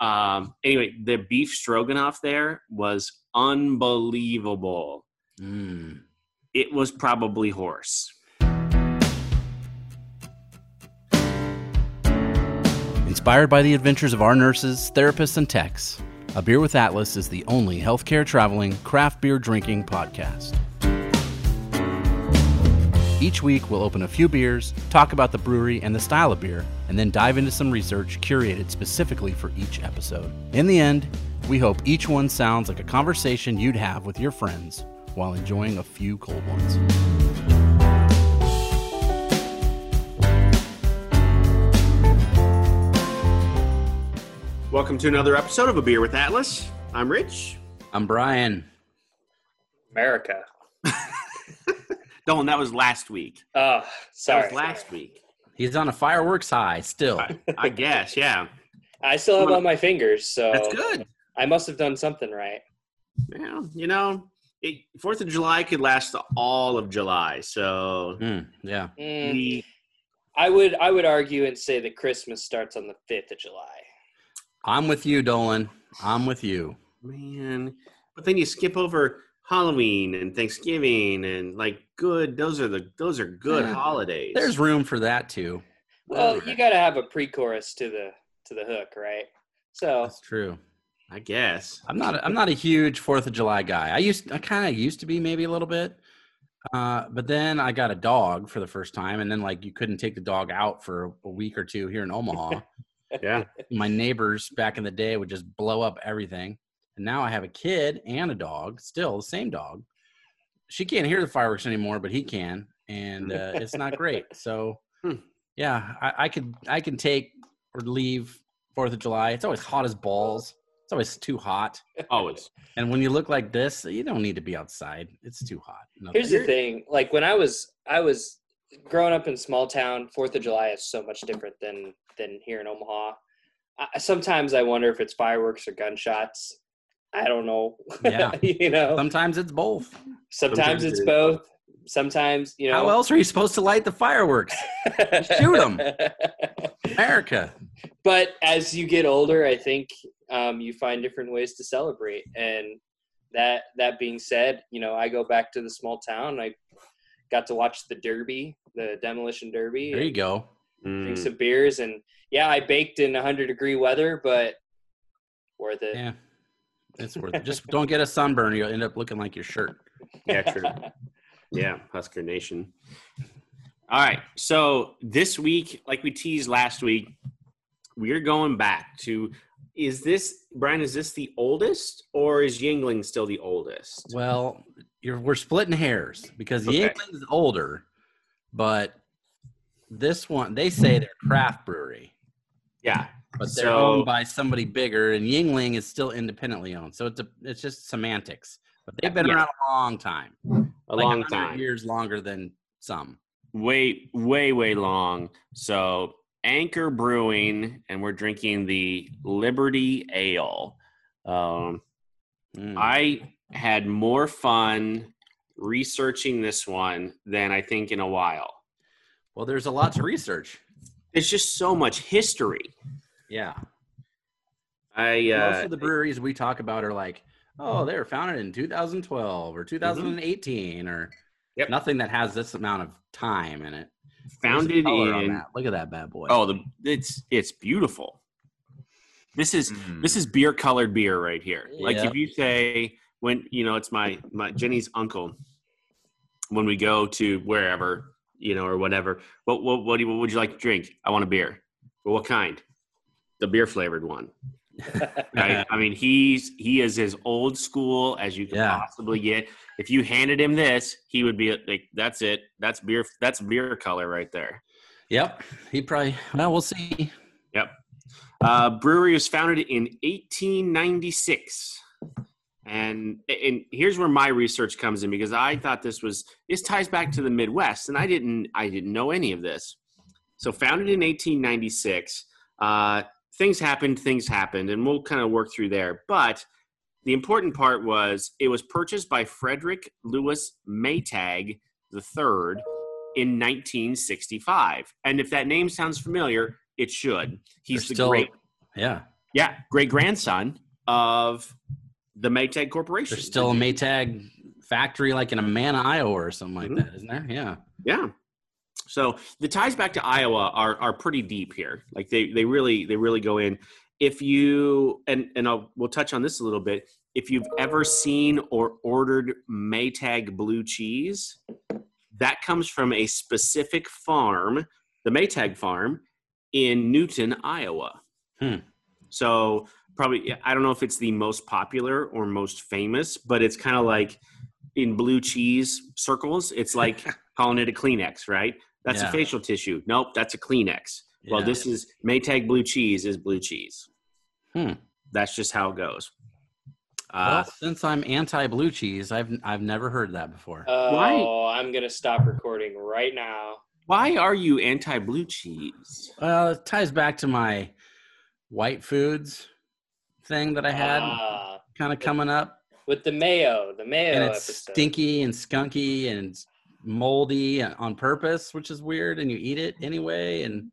Um, anyway, the beef stroganoff there was unbelievable. Mm. It was probably horse. Inspired by the adventures of our nurses, therapists, and techs, A Beer with Atlas is the only healthcare traveling, craft beer drinking podcast. Each week, we'll open a few beers, talk about the brewery and the style of beer, and then dive into some research curated specifically for each episode. In the end, we hope each one sounds like a conversation you'd have with your friends while enjoying a few cold ones. Welcome to another episode of A Beer with Atlas. I'm Rich. I'm Brian. America. Dolan, that was last week. Oh, That sorry. was last week. He's on a fireworks high still. I, I guess, yeah. I still have all my fingers, so That's good. I must have done something right. Yeah, you know, it, Fourth of July could last all of July. So Mm, yeah. Mm, we, I would I would argue and say that Christmas starts on the fifth of July. I'm with you, Dolan. I'm with you. man, but then you skip over Halloween and Thanksgiving and like good. Those are the those are good Yeah. holidays. There's room for that too. Well, Alright. you got to have a pre-chorus to the to the hook, right? So That's true. I guess. I'm not. I'm not a huge Fourth of July guy. I used. I kind of used to be maybe a little bit, uh, but then I got a dog for the first time, and then like you couldn't take the dog out for a week or two here in Omaha. Yeah. My neighbors back in the day would just blow up everything, and now I have a kid and a dog. Still the same dog. She can't hear the fireworks anymore, but he can, and uh, it's not great. So, Hmm. yeah, I, I could. I can take or leave Fourth of July. It's always hot as balls. It's always too hot. Always. And when you look like this, you don't need to be outside. It's too hot. No here's thanks. the thing: like when I was I was growing up in small town, Fourth of July is so much different than than here in Omaha. I, sometimes I wonder if it's fireworks or gunshots. I don't know. Yeah. you know. Sometimes it's both. Sometimes Sometimes it's it is both. Sometimes you know. How else are you supposed to light the fireworks? Shoot them. America. but as you get older, I think um, you find different ways to celebrate. And that that being said, you know, I go back to the small town. I got to watch the Derby, the demolition Derby, There you go. drink Mm. some beers, and yeah, I baked in 100 degree weather, but worth it. Yeah. It's worth it. Just don't get a sunburn. You'll end up looking like your shirt. Yeah, true. Yeah, Husker Nation. All right. So this week, like we teased last week, we're going back to is this Brian, is this the oldest or is Yuengling still the oldest? Well, you're, we're splitting hairs because Okay. Yuengling is older, but this one, they say they're craft brewery. Yeah. But they're So- owned by somebody bigger, and Yuengling is still independently owned. So it's a, it's just semantics. But they've been Yeah. around a long time, A like long time. years longer than some. Way, way, way long. So Anchor Brewing, and we're drinking the Liberty Ale. Um, Mm. I had more fun researching this one than I think in a while. well, there's a lot to research. There's just so much history. Yeah, I most uh, of the breweries we talk about are like, oh, mm-hmm. they were founded in 2012 or mm-hmm. 2018 or Yep. nothing that has this amount of time in it. Founded in that. Look at that bad boy. oh the it's it's beautiful. This is this is mm. beer colored beer right here. Like Yeah. if you say when you know it's my my Jenny's uncle when we go to wherever you know or whatever. What what what, do you, what would you like to drink? I want a beer. Well, what kind? The beer flavored one. Right? I mean, he's he is as old school as you can Yeah. possibly get. If you handed him this, he would be like, "That's it. That's beer. That's beer color right there." Yep. He probably. Well, we'll see. Yep. Uh, brewery was founded in 1896, and and here's where my research comes in because I thought this was this ties back to the Midwest, and I didn't I didn't know any of this. So founded in 1896, uh, things happened, things happened, and we'll kind of work through there. But the important part was it was purchased by Frederick Lewis Maytag III in 1965. And if that name sounds familiar, it should. He's They're the still- great Yeah. Yeah, great grandson of the Maytag Corporation. There's still a Maytag factory like in Amana, Iowa, or something like Mhm. that, isn't there? Yeah. Yeah. So the ties back to Iowa are are pretty deep here. Like they they really they really go in. If you and and I'll we'll touch on this a little bit. If you've ever seen or ordered Maytag blue cheese, that comes from a specific farm, the Maytag farm in Newton, Iowa. Hmm. So probably I don't know if it's the most popular or most famous, but it's kind of like in blue cheese circles, it's like calling it a Kleenex, right? That's Yeah. a facial tissue. Nope, that's a Kleenex. Well, Yeah. this is Maytag blue cheese is blue cheese. Hmm. That's just how it goes. Well, Uh, since I'm anti blue cheese, I've I've never heard that before. Oh, Why? I'm gonna stop recording right now. why are you anti blue cheese? well, it ties back to my white foods thing that I had Ah, kind of coming up. with the mayo, the mayo and it's episode. stinky and skunky and moldy on purpose, which is weird. And you eat it anyway, and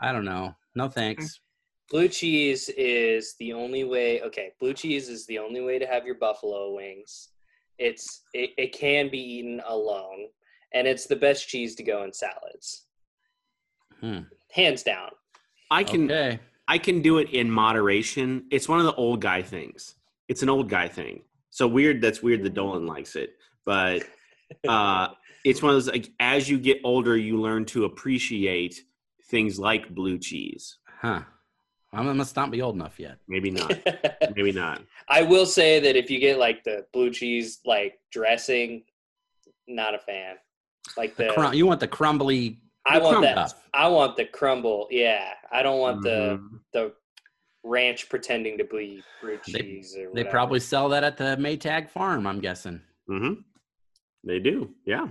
I don't know. No thanks. Blue cheese is the only way. Okay, blue cheese is the only way to have your buffalo wings. It's it, it can be eaten alone, and it's the best cheese to go in salads, Hmm. hands down. I can Okay. I can do it in moderation. It's one of the old guy things. It's an old guy thing. So weird. That's weird that Dolan likes it, but uh, it's one of those like as you get older, you learn to appreciate things like blue cheese. Huh. I must not be old enough yet. Maybe not. Maybe not. I will say that if you get like the blue cheese like dressing, not a fan. Like The the crum- you want the crumbly I want that. stuff. I want the crumble. Yeah, I don't want the Mhm. the ranch pretending to be blue They- cheese or They probably sell that at the Maytag farm, I'm guessing. Mm-hmm. They do, yeah.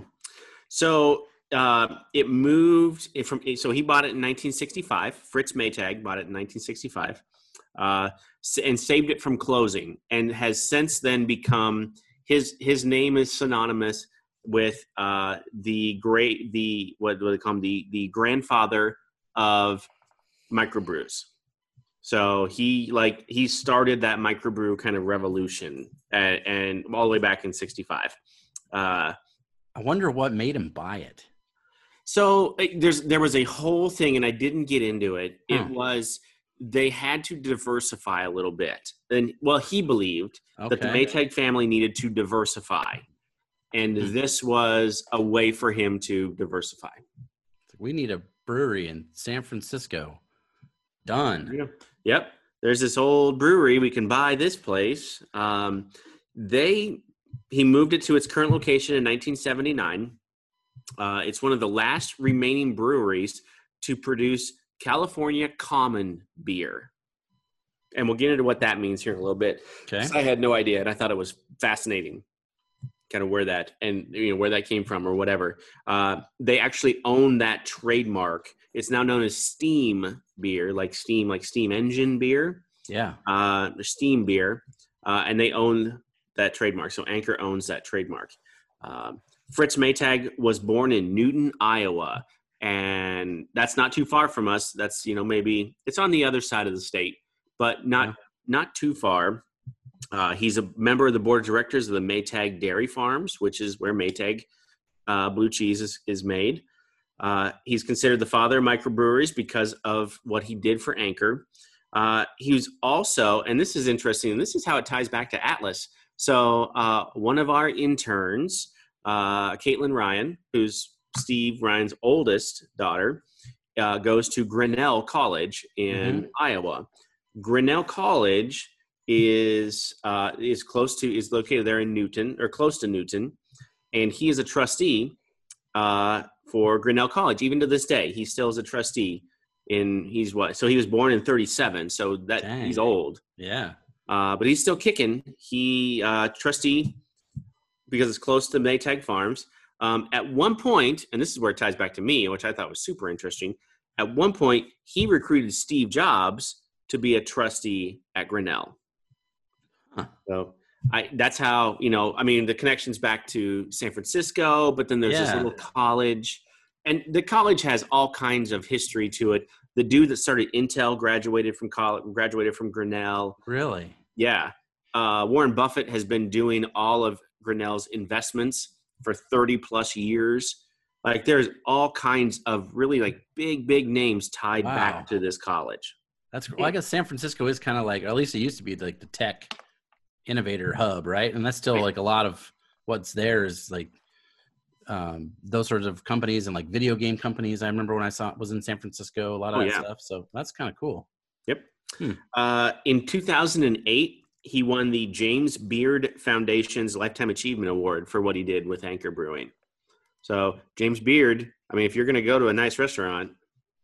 So uh, it moved it from. So he bought it in 1965. Fritz Maytag bought it in 1965, uh, and saved it from closing, and has since then become his his name is synonymous with uh, the great the what do they call him the the grandfather of microbrews. So he like he started that microbrew kind of revolution, and, and all the way back in '65. Uh, I wonder what made him buy it. so eh, there's there was a whole thing, and I didn't get into it. It Hmm. was they had to diversify a little bit, and well, he believed Okay. that the Maytag family needed to diversify, and Hmm. this was a way for him to diversify. we need a brewery in San Francisco. Done. Yeah. Yep. There's this old brewery. We can buy this place. Um, they he moved it to its current location in 1979. Uh, it's one of the last remaining breweries to produce California common beer. And we'll get into what that means here in a little bit. Okay. I had no idea, and I thought it was fascinating, kind of where that and you know where that came from or whatever. Uh, they actually own that trademark. It's now known as Steam beer, like Steam, like Steam engine beer, Yeah. uh, Steam beer, uh, and they own that trademark. So Anchor owns that trademark. Um, Fritz Maytag was born in Newton, Iowa, and that's not too far from us. That's you know maybe it's on the other side of the state, but not Yeah. not too far. Uh, he's a member of the board of directors of the Maytag Dairy Farms, which is where Maytag uh, blue cheese is, is made. Uh, he's considered the father of microbreweries because of what he did for Anchor. Uh, he was also, and this is interesting, and this is how it ties back to Atlas. So uh, one of our interns, uh, Caitlin Ryan, who's Steve Ryan's oldest daughter, uh, goes to Grinnell College in Iowa. Grinnell College is uh, is close to is located there in Newton or close to Newton, and he is a trustee uh, for Grinnell College. Even to this day, he still is a trustee. In he's what? So he was born in '37, so that Dang. he's old, Yeah. Uh, but he's still kicking. He uh, trustee because it's close to Maytag Farms. Um, at one point, and this is where it ties back to me, which I thought was super interesting. At one point, he recruited Steve Jobs to be a trustee at Grinnell. Huh. So I that's how you know. I mean, the connections back to San Francisco, but then there's this little college, and the college has all kinds of history to it. The dude that started Intel graduated from college, graduated from Grinnell. Really? Yeah. Uh, Warren Buffett has been doing all of Grinnell's investments for 30 plus years. Like there's all kinds of really like big, big names tied Wow. back to this college. That's well, I guess San Francisco is kind of like, or at least it used to be like the tech innovator hub, right? And that's still like a lot of what's there is like um, those sorts of companies and like video game companies. I remember when I saw was in San Francisco, a lot of Oh, that yeah. stuff. So that's kind of cool. Yep. Uh, in 2008, he won the James Beard Foundation's Lifetime Achievement Award for what he did with Anchor Brewing. So James Beard, I mean, if you're going to go to a nice restaurant,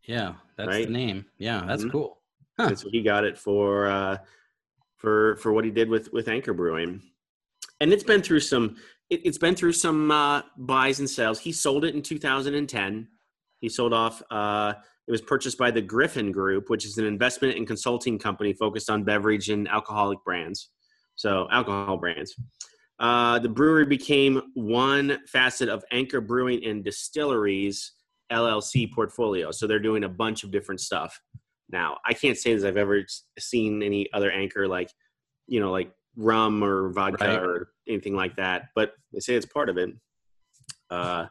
Yeah, that's Right. the name. Yeah, that's Mhm. cool. Huh. that's what he got it for. Uh, for for what he did with with Anchor Brewing, and it's been through some. It, it's been through some uh, buys and sales. He sold it in 2010. He sold off. Uh, it was purchased by the Griffin Group, which is an investment and consulting company focused on beverage and alcoholic brands. So alcohol brands. Uh, the brewery became one facet of Anchor Brewing and Distilleries LLC portfolio. So they're doing a bunch of different stuff now. I can't say that I've ever seen any other Anchor like, you know, like rum or vodka Right. or anything like that, but they say it's part of it. Uh,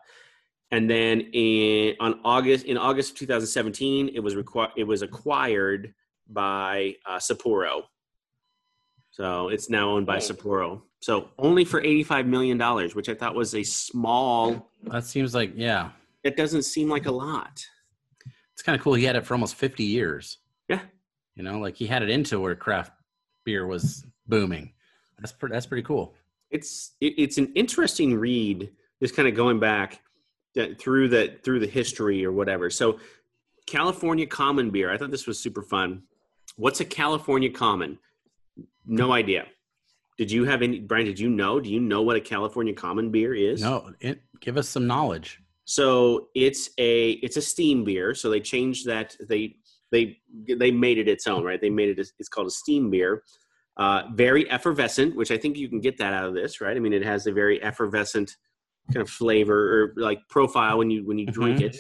and then in on August in August of 2017, it was required. It was acquired by uh, Sapporo. So it's now owned by Oh. Sapporo. So only for 85 million dollars, which I thought was a small. That seems like yeah, It doesn't seem like a lot. it's kind of cool. He had it for almost fifty years. Yeah. you know, like he had it into where craft beer was booming. That's pretty. That's pretty cool. It's it, it's an interesting read just kind of going back that- through the through the history or whatever. So california common beer i thought this was super fun. What's a california common? No idea. Did you have any brian did you know? Do you know what a california common beer is? No, it, give us some knowledge. so it's a it's a steam beer so they changed that they they they made it its own right? They made it it's called a steam beer uh, very effervescent which i think you can get that out of this right i mean it has a very effervescent kind of flavor or like profile when you when you drink Mhm. it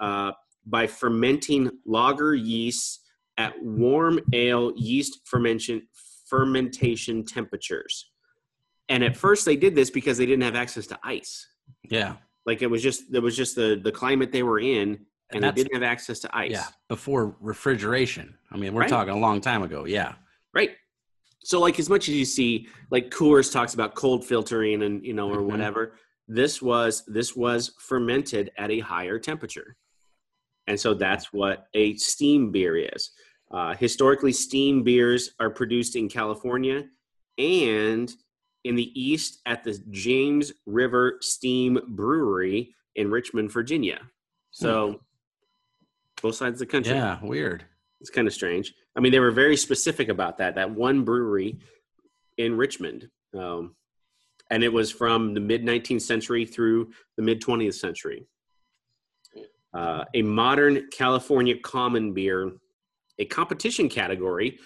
uh, by fermenting lager yeast at warm ale yeast fermentation fermentation temperatures and at first they did this because they didn't have access to ice Yeah, like it was just it was just the the climate they were in and, And they didn't have access to ice yeah. Before refrigeration. I mean, we're Right. talking a long time ago. Yeah. right so like as much as you see like coors talks about cold filtering and you know or Mhm. whatever this was this was fermented at a higher temperature and so that's what a steam beer is uh, historically steam beers are produced in california and in the east at the james river steam brewery in richmond virginia so both sides of the country Yeah. Weird. it's kind of strange. I mean, they were very specific about that. That one brewery in Richmond, um, and it was from the mid 19th century through the mid 20th century. Uh, a modern California common beer, a competition category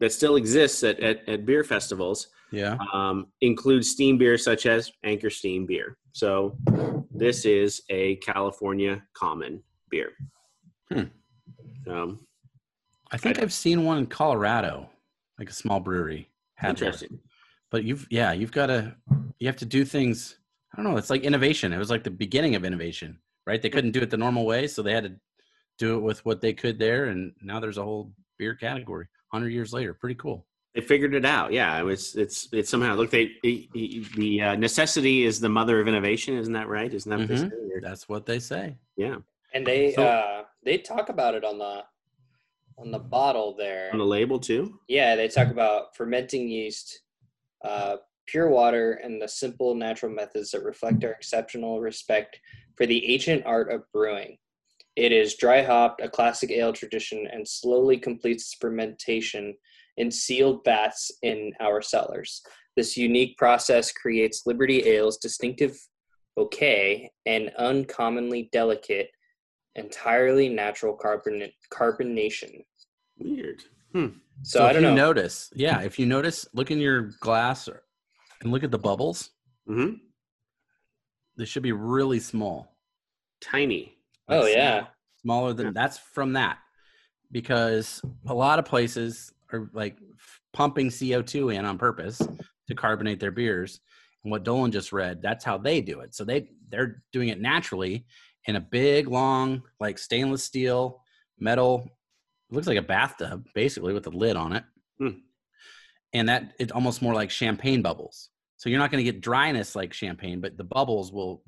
that still exists at, at, at beer festivals, Yeah. um, includes steam beer such as Anchor Steam beer. So this is a California common beer. Hmm. Um, I think I've seen one in Colorado, like a small brewery. had one. interesting. But you've yeah, you've got to you have to do things. I don't know. It's like innovation. It was like the beginning of innovation, right? They couldn't do it the normal way, so they had to do it with what they could there, and now there's a whole beer category. Hundred years later, pretty cool. They figured it out. Yeah, it was. It's. It's somehow. Look, they. The, the uh, necessity is the mother of innovation. Isn't that right? Isn't that what they Mhm. say? That's what they say. Yeah. And they So- uh they talk about it on the on the bottle there. On the label too. Yeah, they talk about fermenting yeast, uh, pure water, and the simple natural methods that reflect our exceptional respect for the ancient art of brewing. It is dry hopped, a classic ale tradition, and slowly completes its fermentation in sealed vats in our cellars. This unique process creates Liberty Ale's distinctive bouquet and uncommonly delicate, entirely natural carbon carbonation. Weird. So, I if don't you know. notice, yeah, if you notice, look in your glass or, and look at the bubbles. hmm They should be really small. Tiny. Oh Like, yeah. smaller than Yeah. that's from that. because a lot of places are like pumping CO2 in on purpose to carbonate their beers. And what Dolan just read, that's how they do it. So they they're doing it naturally in a big, long, like stainless steel metal. It looks like a bathtub, basically, with a lid on it. Hmm. And that it's almost more like champagne bubbles. So you're not going to get dryness like champagne, but the bubbles will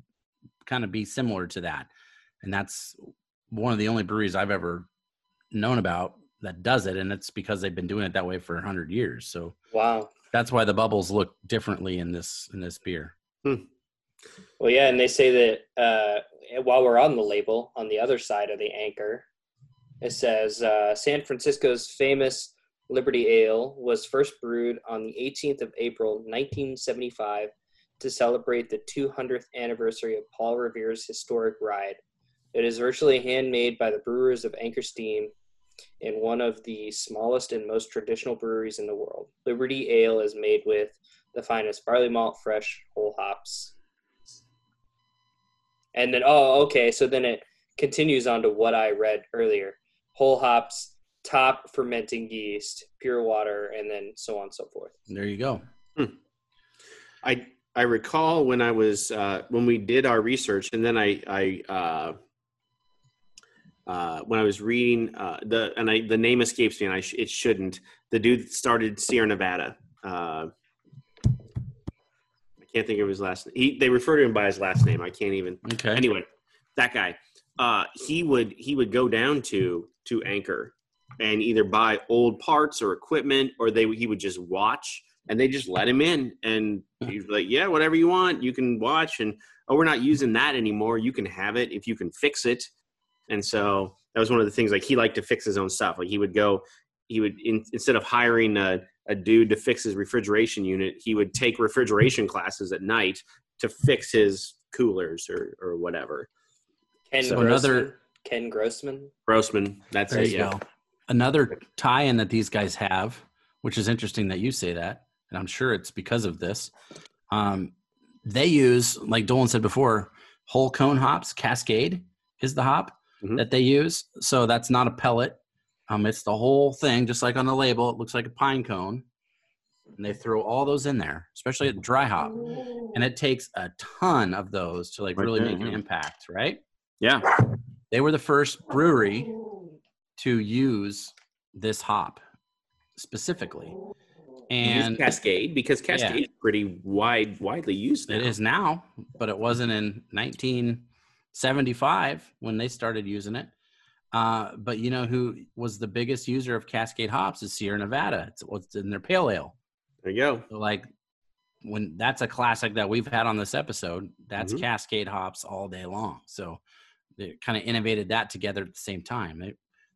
kind of be similar to that. And that's one of the only breweries I've ever known about that does it. And it's because they've been doing it that way for 100 years. So Wow. that's why the bubbles look differently in this in this beer. Well, yeah, and they say that uh, while we're on the label, on the other side of the anchor, it says uh, San Francisco's famous Liberty Ale was first brewed on the 18th of April, 1975, to celebrate the 200th anniversary of Paul Revere's historic ride. It is virtually handmade by the brewers of Anchor Steam in one of the smallest and most traditional breweries in the world. Liberty Ale is made with the finest barley malt, fresh, whole hops, and then, oh, okay. So then it continues on to what I read earlier whole hops, top fermenting yeast, pure water, and then so on and so forth. There you go. I I recall when I was uh, when we did our research, and then I I uh, uh, when I was reading uh, the and I the name escapes me, and I sh- it shouldn't. The dude that started Sierra Nevada. Uh, I can't think of his last. He they refer to him by his last name. I can't even. Okay. Anyway, that guy. Uh, he would he would go down to to Anchor and either buy old parts or equipment, or they he would just watch and they just let him in and he's like yeah whatever you want you can watch. And oh we're not using that anymore. You can have it if you can fix it. And so that was one of the things like he liked to fix his own stuff. Like he would go he would in, instead of hiring a, a dude to fix his refrigeration unit he would take refrigeration classes at night to fix his coolers or, or whatever. And So another- Ken Grossman. grossman that's There it you yeah go. Another tie-in that these guys have, which is interesting that you say that, and I'm sure it's because of this. Um, they use, like Dolan said before, whole cone hops. Cascade is the hop Mhm. that they use, so that's not a pellet. Um, it's the whole thing, just like on the label. It looks like a pine cone, and they throw all those in there, especially at dry hop, and it takes a ton of those to like Right really there, make an impact, right? yeah They were the first brewery to use this hop specifically. and cascade because cascade is pretty wide widely used now. it is now, but it wasn't in 1975 when they started using it. Uh, but you know who was the biggest user of Cascade hops is Sierra Nevada. It's what's in their pale ale. there you go So like when that's a classic that we've had on this episode, that's Mhm. Cascade hops all day long. So they kind of innovated that together at the same time. They,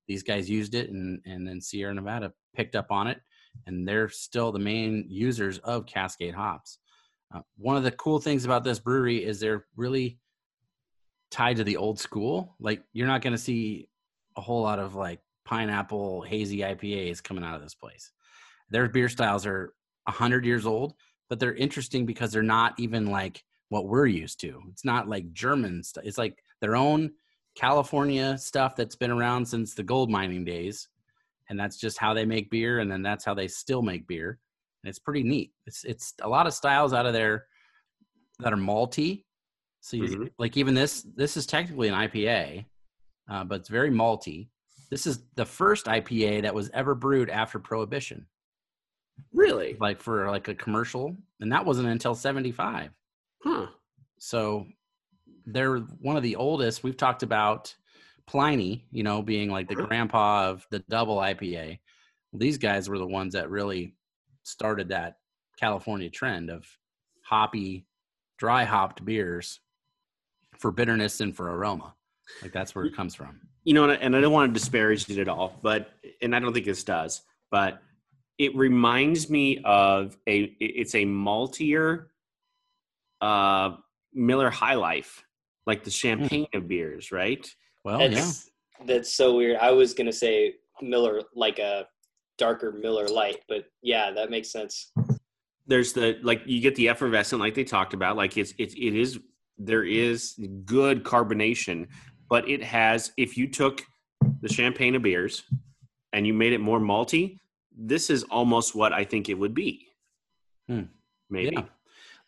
these guys used it, and and then Sierra Nevada picked up on it, and they're still the main users of Cascade hops. Uh, one of the cool things about this brewery is they're really tied to the old school. Like you're not going to see a whole lot of like pineapple hazy IPAs coming out of this place. Their beer styles are a hundred years old, but they're interesting because they're not even like what we're used to. It's not like German stuff. It's like their own California stuff that's been around since the gold mining days, and that's just how they make beer, and then that's how they still make beer. And it's pretty neat. It's it's a lot of styles out of there that are malty. So you, Mhm. like even this this is technically an IPA, uh, but it's very malty. This is the first IPA that was ever brewed after Prohibition really like for like a commercial and that wasn't until 75 huh so they're one of the oldest we've talked about pliny you know being like the grandpa of the double ipa these guys were the ones that really started that california trend of hoppy dry hopped beers for bitterness and for aroma. Like that's where it comes from. You know, and I, don't want to disparage it at all, but and I don't think this does, but it reminds me of a it's a maltier uh Miller High Life, like the champagne of beers, right? well yeah That's, that's so weird. I was gonna say Miller, like a darker Miller Lite, but yeah, that makes sense. There's the like you get the effervescent, like they talked about, like it's it's it is there is good carbonation, but it has if you took the champagne of beers and you made it more malty, this is almost what I think it would be. Hmm. Maybe. Yeah.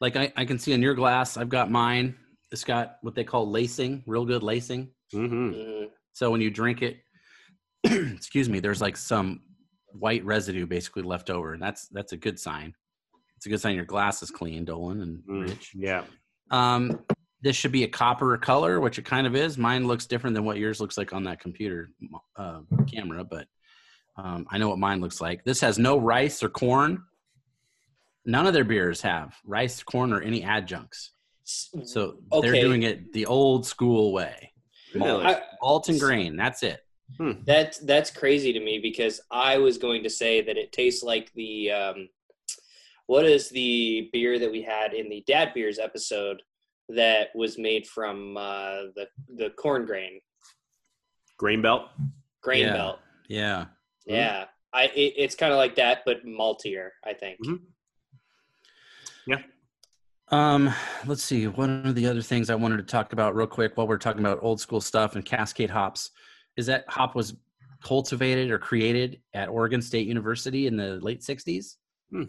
Like I, I can see in your glass, I've got mine. It's got what they call lacing, real good lacing. hmm Mhm. So when you drink it, excuse me, there's like some white residue basically left over, and that's that's a good sign. It's a good sign your glass is clean, Dolan and Mm. Rich. Yeah. Um, this should be a copper color, which it kind of is. Mine looks different than what yours looks like on that computer uh, camera, but um, I know what mine looks like. This has no rice or corn. None of their beers have rice, corn, or any adjuncts. S- So they're doing it the old school way. Really? I- Malt and grain. That's it. That's that's crazy to me because I was going to say that it tastes like the um, what is the beer that we had in the Dad Beers episode that was made from uh, the the corn grain Grain belt. grain Yeah. belt. Yeah. Yeah, I it, it's kind of like that but maltier. I think. Mhm. Um, let's see. One of the other things I wanted to talk about real quick while we're talking about old school stuff and Cascade hops is that hop was cultivated or created at Oregon State University in the late 60s. Hmm.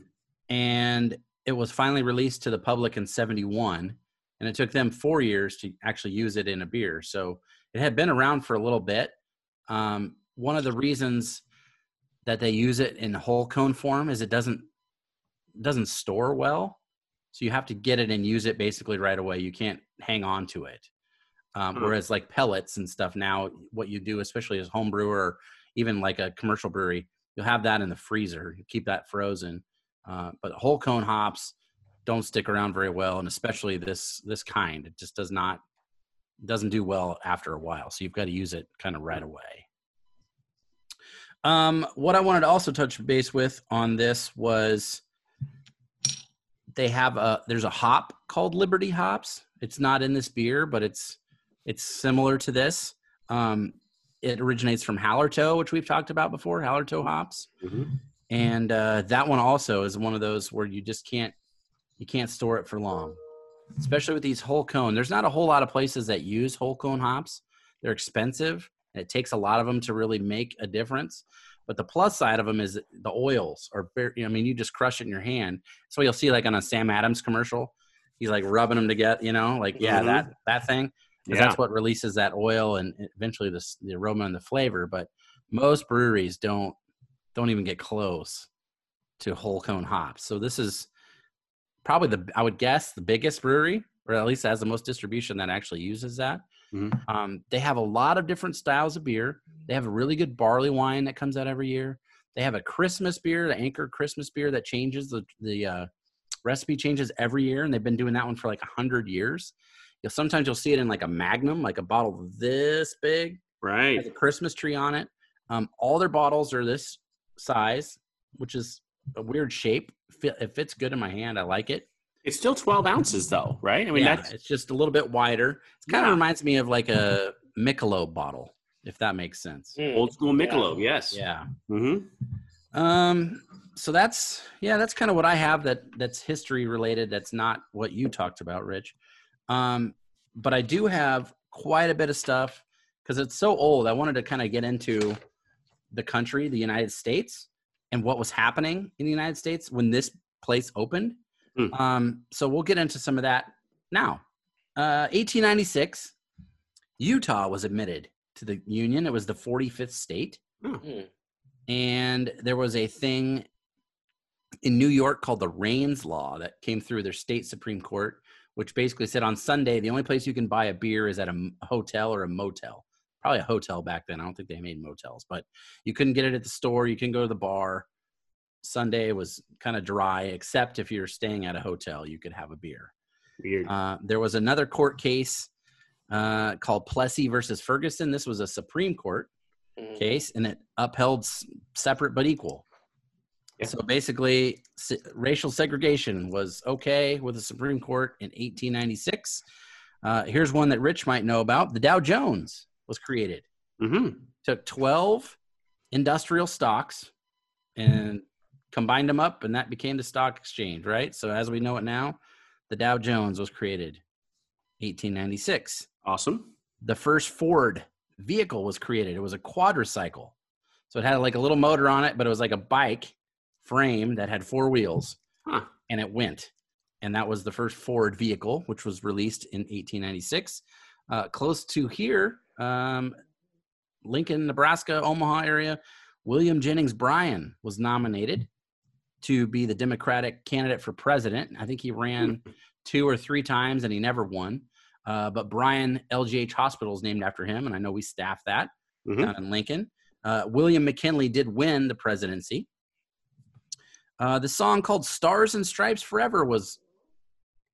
And it was finally released to the public in 71. And it took them four years to actually use it in a beer. So it had been around for a little bit. Um, one of the reasons that they use it in whole cone form is it doesn't doesn't store well so you have to get it and use it basically right away. You can't hang on to it. Um, Hmm. whereas like pellets and stuff now what you do especially as home brewer or even like a commercial brewery you'll have that in the freezer. You keep that frozen. Uh, but whole cone hops don't stick around very well and especially this this kind. It just does not doesn't do well after a while. So you've got to use it kind of right away. Um, what I wanted to also touch base with on this was they have a there's a hop called Liberty hops. It's not in this beer, but it's it's similar to this. Um, it originates from Hallertau, which we've talked about before, Hallertau hops, Mhm. and uh, that one also is one of those where you just can't you can't store it for long, especially with these whole cone. There's not a whole lot of places that use whole cone hops. They're expensive. And it takes a lot of them to really make a difference. But the plus side of them is the oils are very, I mean, you just crush it in your hand. So you'll see like on a Sam Adams commercial, he's like rubbing them together, you know, like, yeah, Mhm. that, that thing. Yeah. That's what releases that oil and eventually the, the aroma and the flavor. But most breweries don't, don't even get close to whole cone hops. So this is probably the, I would guess the biggest brewery, or at least has the most distribution that actually uses that. Mhm. Um, they have a lot of different styles of beer. They have a really good barley wine that comes out every year. They have a Christmas beer, the Anchor Christmas beer that changes the the uh, recipe changes every year, and they've been doing that one for like a hundred years. You'll sometimes you'll see it in like a Magnum, like a bottle this big, Right. has a Christmas tree on it. Um, all their bottles are this size, which is a weird shape. It fits good in my hand. I like it. It's still 12 ounces though, right? I mean, yeah, that's it's just a little bit wider. It kind of Yeah. reminds me of like a Michelob bottle, if that makes sense. Hmm. old school Michelob. Yes. Yeah. hmm Um. So that's yeah, that's kind of what I have that that's history related. That's not what you talked about, Rich. Um, but I do have quite a bit of stuff because it's so old. I wanted to kind of get into the country, the United States, and what was happening in the United States when this place opened. Hmm. Um, so we'll get into some of that now. Uh, 1896, Utah was admitted to the Union. It was the 45th state Hmm. and there was a thing in New York called the Raines Law that came through their state supreme court, which basically said on Sunday the only place you can buy a beer is at a hotel or a motel. Probably a hotel back then. I don't think they made motels, but you couldn't get it at the store. You couldn't go to the bar. Sunday was kind of dry, except if you're staying at a hotel, you could have a beer. Weird. Uh, there was another court case uh, called Plessy versus Ferguson. This was a Supreme Court Hmm. case and it upheld s- separate but equal. Yeah. So basically, se- racial segregation was okay with the Supreme Court in 1896. Uh, here's one that Rich might know about. The Dow Jones was created. hmm Took 12 industrial stocks and combined them up, and that became the stock exchange, right? So as we know it now, the Dow Jones was created 1896 Awesome. the first Ford vehicle was created. It was a quadricycle. So it had like a little motor on it, but it was like a bike frame that had four wheels, Huh. and it went. And that was the first Ford vehicle, which was released in 1896. Uh, close to here, um, Lincoln, Nebraska, Omaha area, William Jennings Bryan was nominated to be the Democratic candidate for president. I think he ran two or three times and he never won. Uh, but Bryan LGH Hospital is named after him, and I know we staff that Mhm. down in Lincoln. Uh, William McKinley did win the presidency. Uh, the song called "Stars and Stripes Forever" was,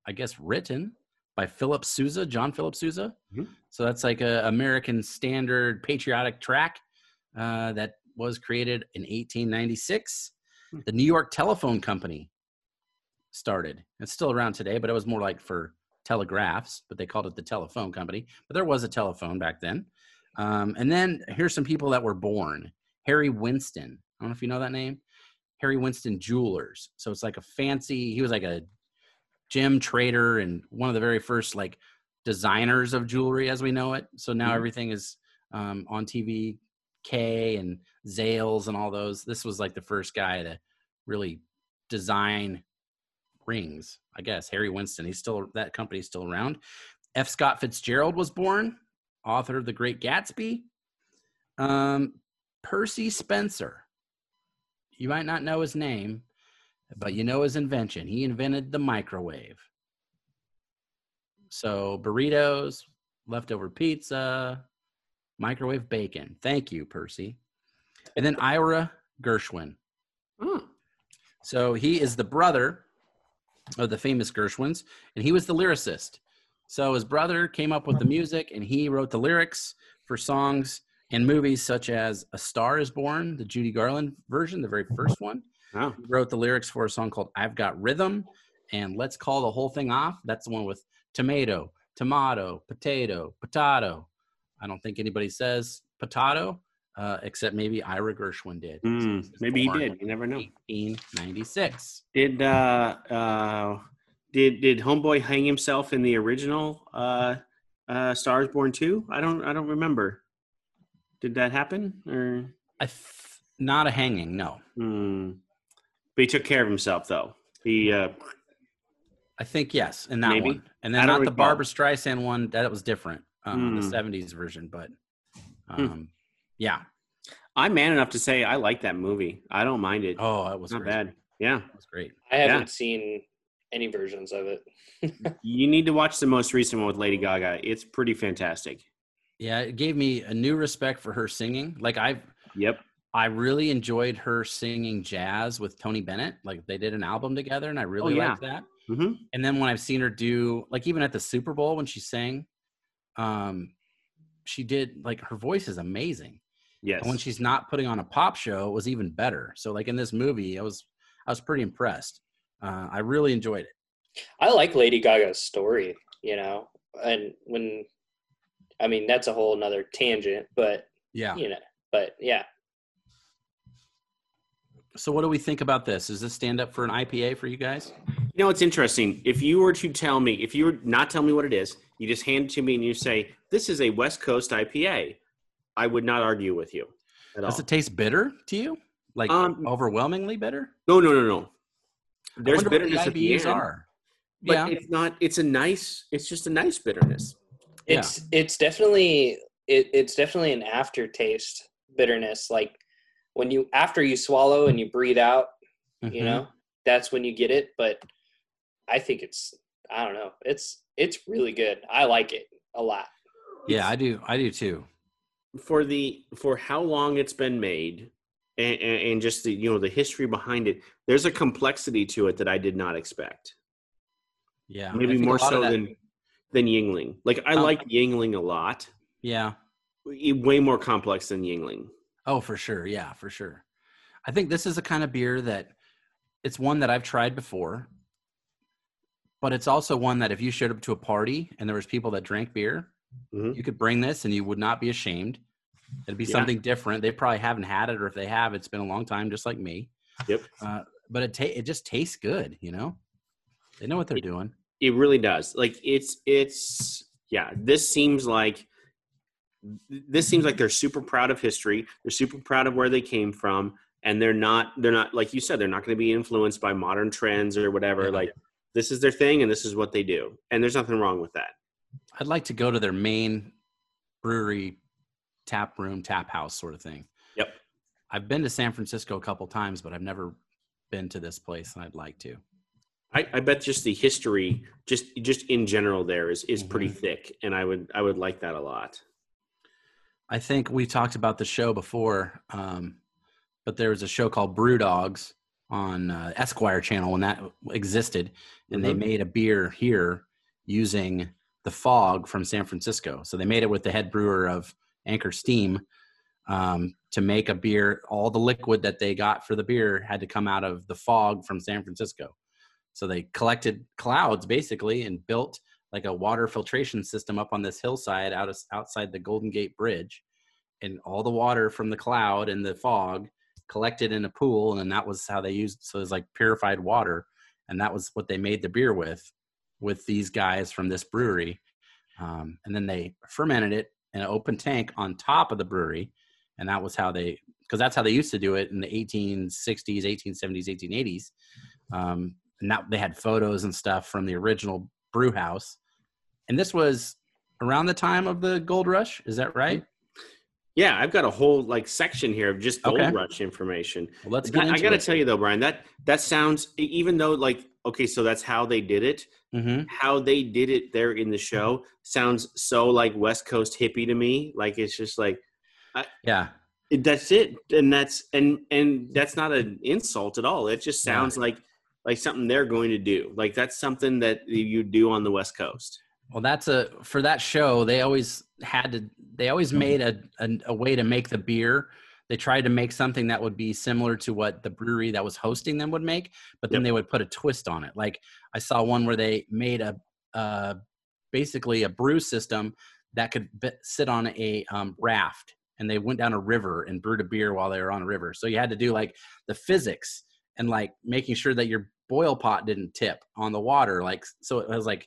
I guess, written by Philip Sousa, John Philip Sousa. Mhm. So that's like a American standard patriotic track uh, that was created in 1896. Hmm. The New York Telephone Company started. It's still around today, but it was more like for telegraphs, but they called it the telephone company. But there was a telephone back then. Um, and then here's some people that were born Harry Winston. I don't know if you know that name. Harry Winston Jewelers. So it's like a fancy, he was like a gem trader and one of the very first like designers of jewelry as we know it. So now Mhm. everything is um, on TV, Kay and Zales and all those. This was like the first guy to really design rings. I guess Harry Winston. He's still that company's still around. F. Scott Fitzgerald was born, author of The Great Gatsby. Um, Percy Spencer. You might not know his name, but you know his invention. He invented the microwave. So burritos, leftover pizza, microwave bacon. Thank you, Percy. And then Ira Gershwin. Oh. So he is the brother of the famous Gershwins, and he was the lyricist. So his brother came up with the music, and he wrote the lyrics for songs and movies such as A Star is Born, the Judy Garland version, the very first one. He wrote the lyrics for a song called I've Got Rhythm, and Let's Call the Whole Thing Off. That's the one with tomato, tomato, potato, potato. I don't think anybody says potato, uh, except maybe Ira Gershwin did. So this is maybe he did. You never know. 1896. Did uh uh did did Homeboy hang himself in the original uh uh Stars Born 2? I don't I don't remember. Did that happen or I th- not a hanging, no. hmm. But he took care of himself though. He uh I think yes, in that Maybe. one, and then not the. Barbra Streisand one. That was different, um, the Hmm. '70s version. But um, yeah, I'm man enough to say I like that movie. I don't mind it. oh, it was Not great. bad. Yeah. It was great. I haven't Yeah. seen any versions of it. You need to watch the most recent one with Lady Gaga. It's pretty fantastic. Yeah, it gave me a new respect for her singing. Like I, Yep. I really enjoyed her singing jazz with Tony Bennett. Like they did an album together, and I really Oh, yeah. liked that. hmm And then when I've seen her do, like even at the Super Bowl when she sang, um, she did like her voice is amazing. Yes. And when she's not putting on a pop show, it was even better. So like in this movie, I was I was pretty impressed. Uh, I really enjoyed it. I like Lady Gaga's story, you know, and when, I mean, that's a whole nother tangent, but Yeah. you know, but yeah, So what do we think about this? Does this stand up for an IPA for you guys? You know, it's interesting. If you were to tell me, if you were not tell me what it is, you just hand it to me and you say, "This is a West Coast IPA," I would not argue with you at all. Does it taste bitter to you? Like Um, overwhelmingly bitter? no, no, no, no. I There's wonder what bitterness the at the end, are. but yeah. it's not. It's a nice. It's just a nice bitterness. Yeah. it's it's definitely it, it's definitely an aftertaste bitterness. Like when you after you swallow and you breathe out, you Mhm. know, that's when you get it. But I think it's I don't know, it's it's really good. I like it a lot. Yeah, I do. I do too. for the for how long it's been made and, and, and just the you know the history behind it there's a complexity to it that i did not expect Yeah. Maybe more so that- than than Yuengling like i Um, like Yuengling a lot Yeah. Way more complex than Yuengling Oh, for sure. Yeah, for sure. I think this is a kind of beer that it's one that I've tried before, but it's also one that if you showed up to a party and there was people that drank beer, Mhm. you could bring this and you would not be ashamed. It'd be Yeah. something different. They probably haven't had it, or if they have, it's been a long time, just like me. Yep. Uh, but it ta- it just tastes good. You know, they know what they're doing. it really does like it's it's yeah this seems like this seems like they're super proud of history. They're super proud of where they came from, and they're not. They're not like you said. They're not going to be influenced by modern trends or whatever. Yeah. Like this is their thing, and this is what they do, and there's nothing wrong with that. I'd like to go to their main brewery, tap room, tap house sort of thing. Yep. I've been to San Francisco a couple times, but I've never been to this place, and I'd like to. I, I bet just the history, just just in general, there is is pretty Mhm. thick, and I would I would like that a lot. I think we talked about the show before, um, but there was a show called Brew Dogs on uh, Esquire channel when that existed, and they Mhm. made a beer here using the fog from San Francisco. So they made it with the head brewer of Anchor Steam um, to make a beer. All the liquid that they got for the beer had to come out of the fog from San Francisco. So they collected clouds basically and built like a water filtration system up on this hillside out of, outside the Golden Gate Bridge, and all the water from the cloud and the fog collected in a pool, and that was how they used. So it's like purified water, and that was what they made the beer with, with these guys from this brewery, um, and then they fermented it in an open tank on top of the brewery, and that was how they, because that's how they used to do it in the 1860s, 1870s, 1880s. Um, and now they had photos and stuff from the original brew house and this was around the time of the gold rush is that right Yeah, I've got a whole like section here of just gold Okay. rush information. well let's get I, I got to tell you though, Brian, that that sounds even though like okay, so that's how they did it. hmm How they did it there in the show sounds so like West Coast hippie to me. Like it's just like yeah it- that's it, and that's and and that's not an insult at all. It just Yeah. sounds like like something they're going to do. Like that's something that you do on the West Coast. Well that's a for that show they always had to they always made a, a a way to make the beer. They tried to make something that would be similar to what the brewery that was hosting them would make but then Yep. they would put a twist on it. Like i saw one where they made a uh basically a brew system that could b- sit on a um, raft and they went down a river and brewed a beer while they were on a river. So you had to do like the physics and like making sure that your boil pot didn't tip on the water like so it was like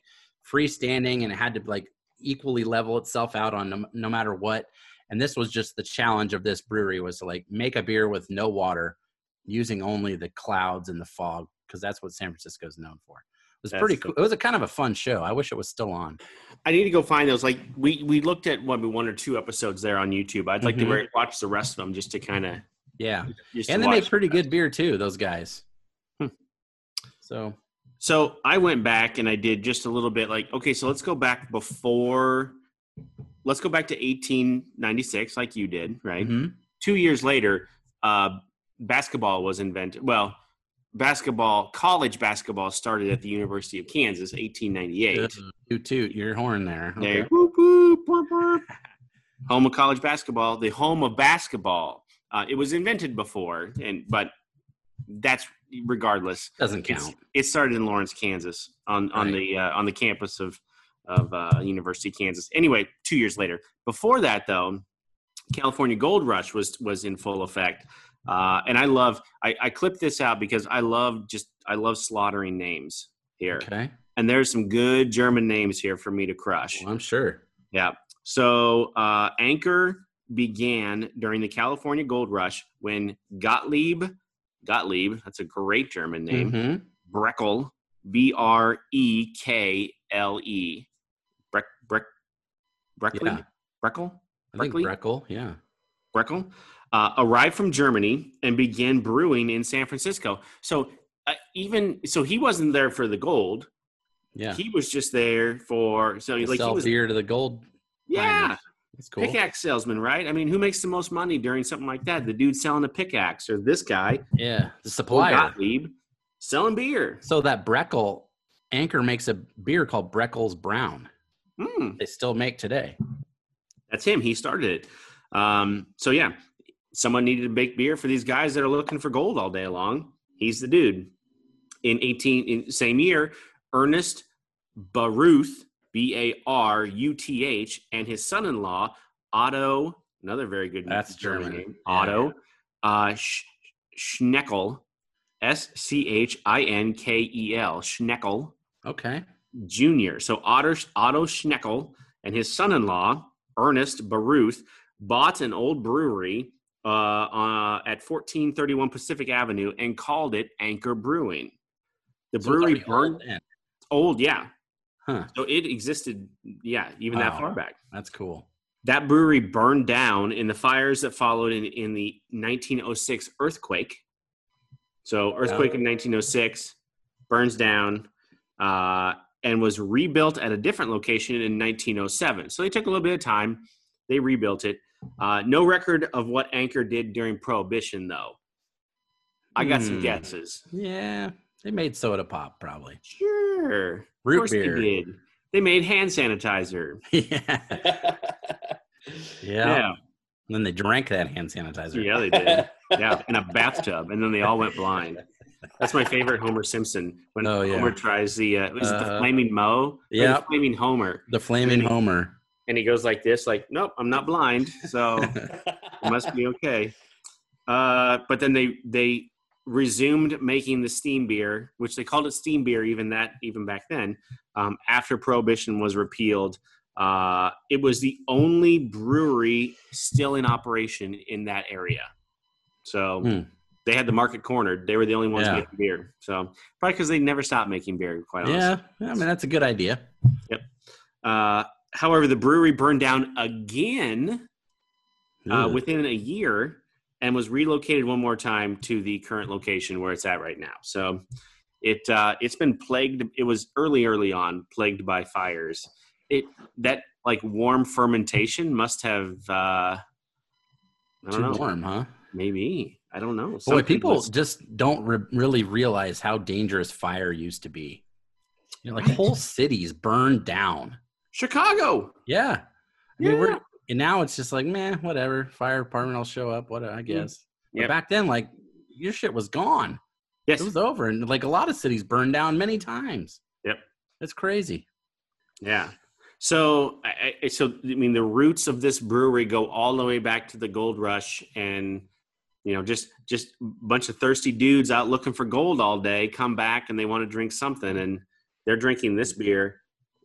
freestanding and it had to like equally level itself out on no, no matter what and this was just the challenge of this brewery was to like make a beer with no water using only the clouds and the fog because that's what san francisco is known for it was That's pretty cool it was a kind of a fun show i wish it was still on I need to go find those. Like we we looked at one one or two episodes there on YouTube. I'd like Mhm. to watch the rest of them just to kind of yeah and they make pretty good beer too those guys Hmm. so So I went back and I did just a little bit. Like okay, so let's go back before. Let's go back to 1896, like you did, right? mhm. Two years later, uh, basketball was invented. Well, basketball, college basketball started at the University of Kansas, 1898. toot toot your horn there Okay. whoop, whoop, whoop, whoop. home of college basketball, the home of basketball. Uh, it was invented before, and but that's regardless. doesn't count it started in Lawrence, Kansas, on on Right. the uh, on the campus of of uh, University of Kansas. Anyway, two years later. Before that, though, California Gold Rush was was in full effect, uh, and I love. I, I clipped this out because I love just I love slaughtering names here, okay and there's some good German names here for me to crush. well, i'm sure Yeah. So uh, Anchor began during the California Gold Rush when Gottlieb, Gottlieb, that's a great German name, Mhm. Breckel, B R E K L E, Breck, Breck, Breckley, Yeah. Breckel, i think Breckley? Breckel, yeah Breckel, uh, arrived from Germany and began brewing in San Francisco. So uh, even so, he wasn't there for the gold. yeah He was just there for so They like he was beer to the gold yeah. miners. That's cool pickaxe salesman, right? I mean, who makes the most money during something like that? The dude selling a pickaxe, or this guy, yeah the supplier Gottlieb, selling beer. So that Breckel Anchor makes a beer called Brekle's Brown. Hmm, They still make today. that's him. He started it. Um, so yeah, someone needed to make beer for these guys that are looking for gold all day long. He's the dude. In eighteen, in same year, Ernest Baruth, B A R U T H, and his son-in-law Otto, another very good That's German. name, Yeah, Otto uh, Sch- Schneckel, S C H I N K E L, Schneckel Okay. Jr. So Otto, Otto Schneckel and his son-in-law Ernest Baruth bought an old brewery uh, uh, at 1431 Pacific Avenue and called it Anchor Brewing. The So brewery burned old old, yeah. Huh. So it existed, yeah, even that far back. That's cool. That brewery burned down in the fires that followed in, in the 1906 earthquake. So, earthquake in 1906 burns down uh, and was rebuilt at a different location in 1907. So, they took a little bit of time. They rebuilt it. Uh, no record of what Anchor did during Prohibition, though. I got some Hmm. guesses. Yeah, they made soda pop probably. Sure. Root course beer. they did. They made hand sanitizer. yeah. yeah. Yeah. And then they drank that hand sanitizer. Yeah, they did. yeah, in a bathtub, and then they all went blind. That's my favorite Homer Simpson when Oh, yeah. Homer tries the uh, is it the Uh, flaming Moe? Or the flaming Homer, The flaming Homer. and he goes like this, like, "Nope, I'm not blind, so it must be okay." Uh, but then they they resumed making the steam beer, which they called it steam beer even that even back then. Um, after Prohibition was repealed, uh, it was the only brewery still in operation in that area. So Hmm. they had the market cornered. They were the only ones Yeah. making beer. So probably because they never stopped making beer. Quite honestly. Yeah, I mean that's a good idea. Uh, however, the brewery burned down again uh, within a year and was relocated one more time to the current location where it's at right now. So it uh, it's been plagued. It was early, early on plagued by fires. It that like warm fermentation must have. Uh, I don't too know. warm, huh? Maybe I don't know. Boy, Something people was- just don't re- really realize how dangerous fire used to be. You know, like whole cities burned down. Chicago. Yeah. I mean, Yeah. we're and now it's just like, man, whatever. Fire department I'll show up. What I mm, guess. But Yep. back then, like your shit was gone. Yes. It was over, and like a lot of cities burned down many times. Yep. It's crazy. Yeah. So, I, I- so I mean, the roots of this brewery go all the way back to the gold rush, and you know, just just a bunch of thirsty dudes out looking for gold all day come back and they want to drink something, and they're drinking this beer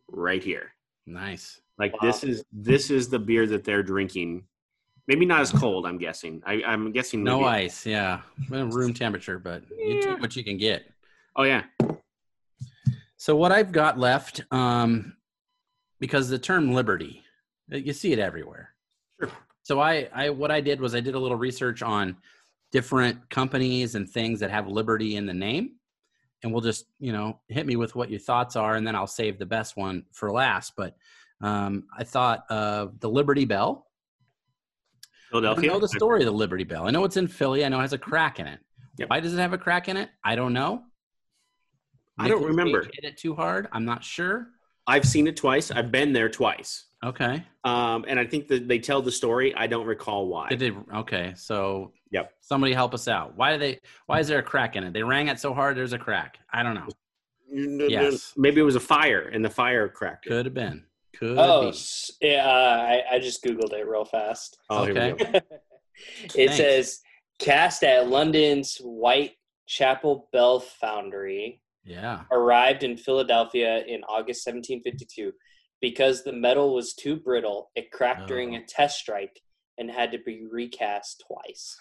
right here. Nice. Like Wow. this is this is the beer that they're drinking. Maybe not as cold. I'm guessing. I, I'm guessing. No maybe- ice. Yeah. Room temperature, but you take what you can get. Oh yeah. So what I've got left, um, because the term liberty, uh, you see it everywhere. Sure. So I, I, what I did was I did a little research on different companies and things that have liberty in the name, and we'll just, you know, hit me with what your thoughts are, and then I'll save the best one for last. But um, I thought of the Liberty Bell. Philadelphia. I know the story of the Liberty Bell. I know it's in Philly. I know it has a crack in it. Yep. Why does it have a crack in it? I don't know. I don't remember. Cage Hit it too hard. I'm not sure. I've seen it twice. I've been there twice. Okay. Um, and I think that they tell the story. I don't recall why. Did they? Okay. So. Yep. Somebody help us out. Why do they? Why is there a crack in it? They rang it so hard. There's a crack. I don't know. Yes. Maybe it was a fire and the fire cracked it. Could have been. Could. Oh, be. yeah. I, I just googled it real fast. Oh, here we Okay. go. it Thanks. says cast at London's Whitechapel Bell Foundry Yeah. arrived in Philadelphia in August 1752. Because the metal was too brittle, it cracked during Oh. a test strike and had to be recast twice.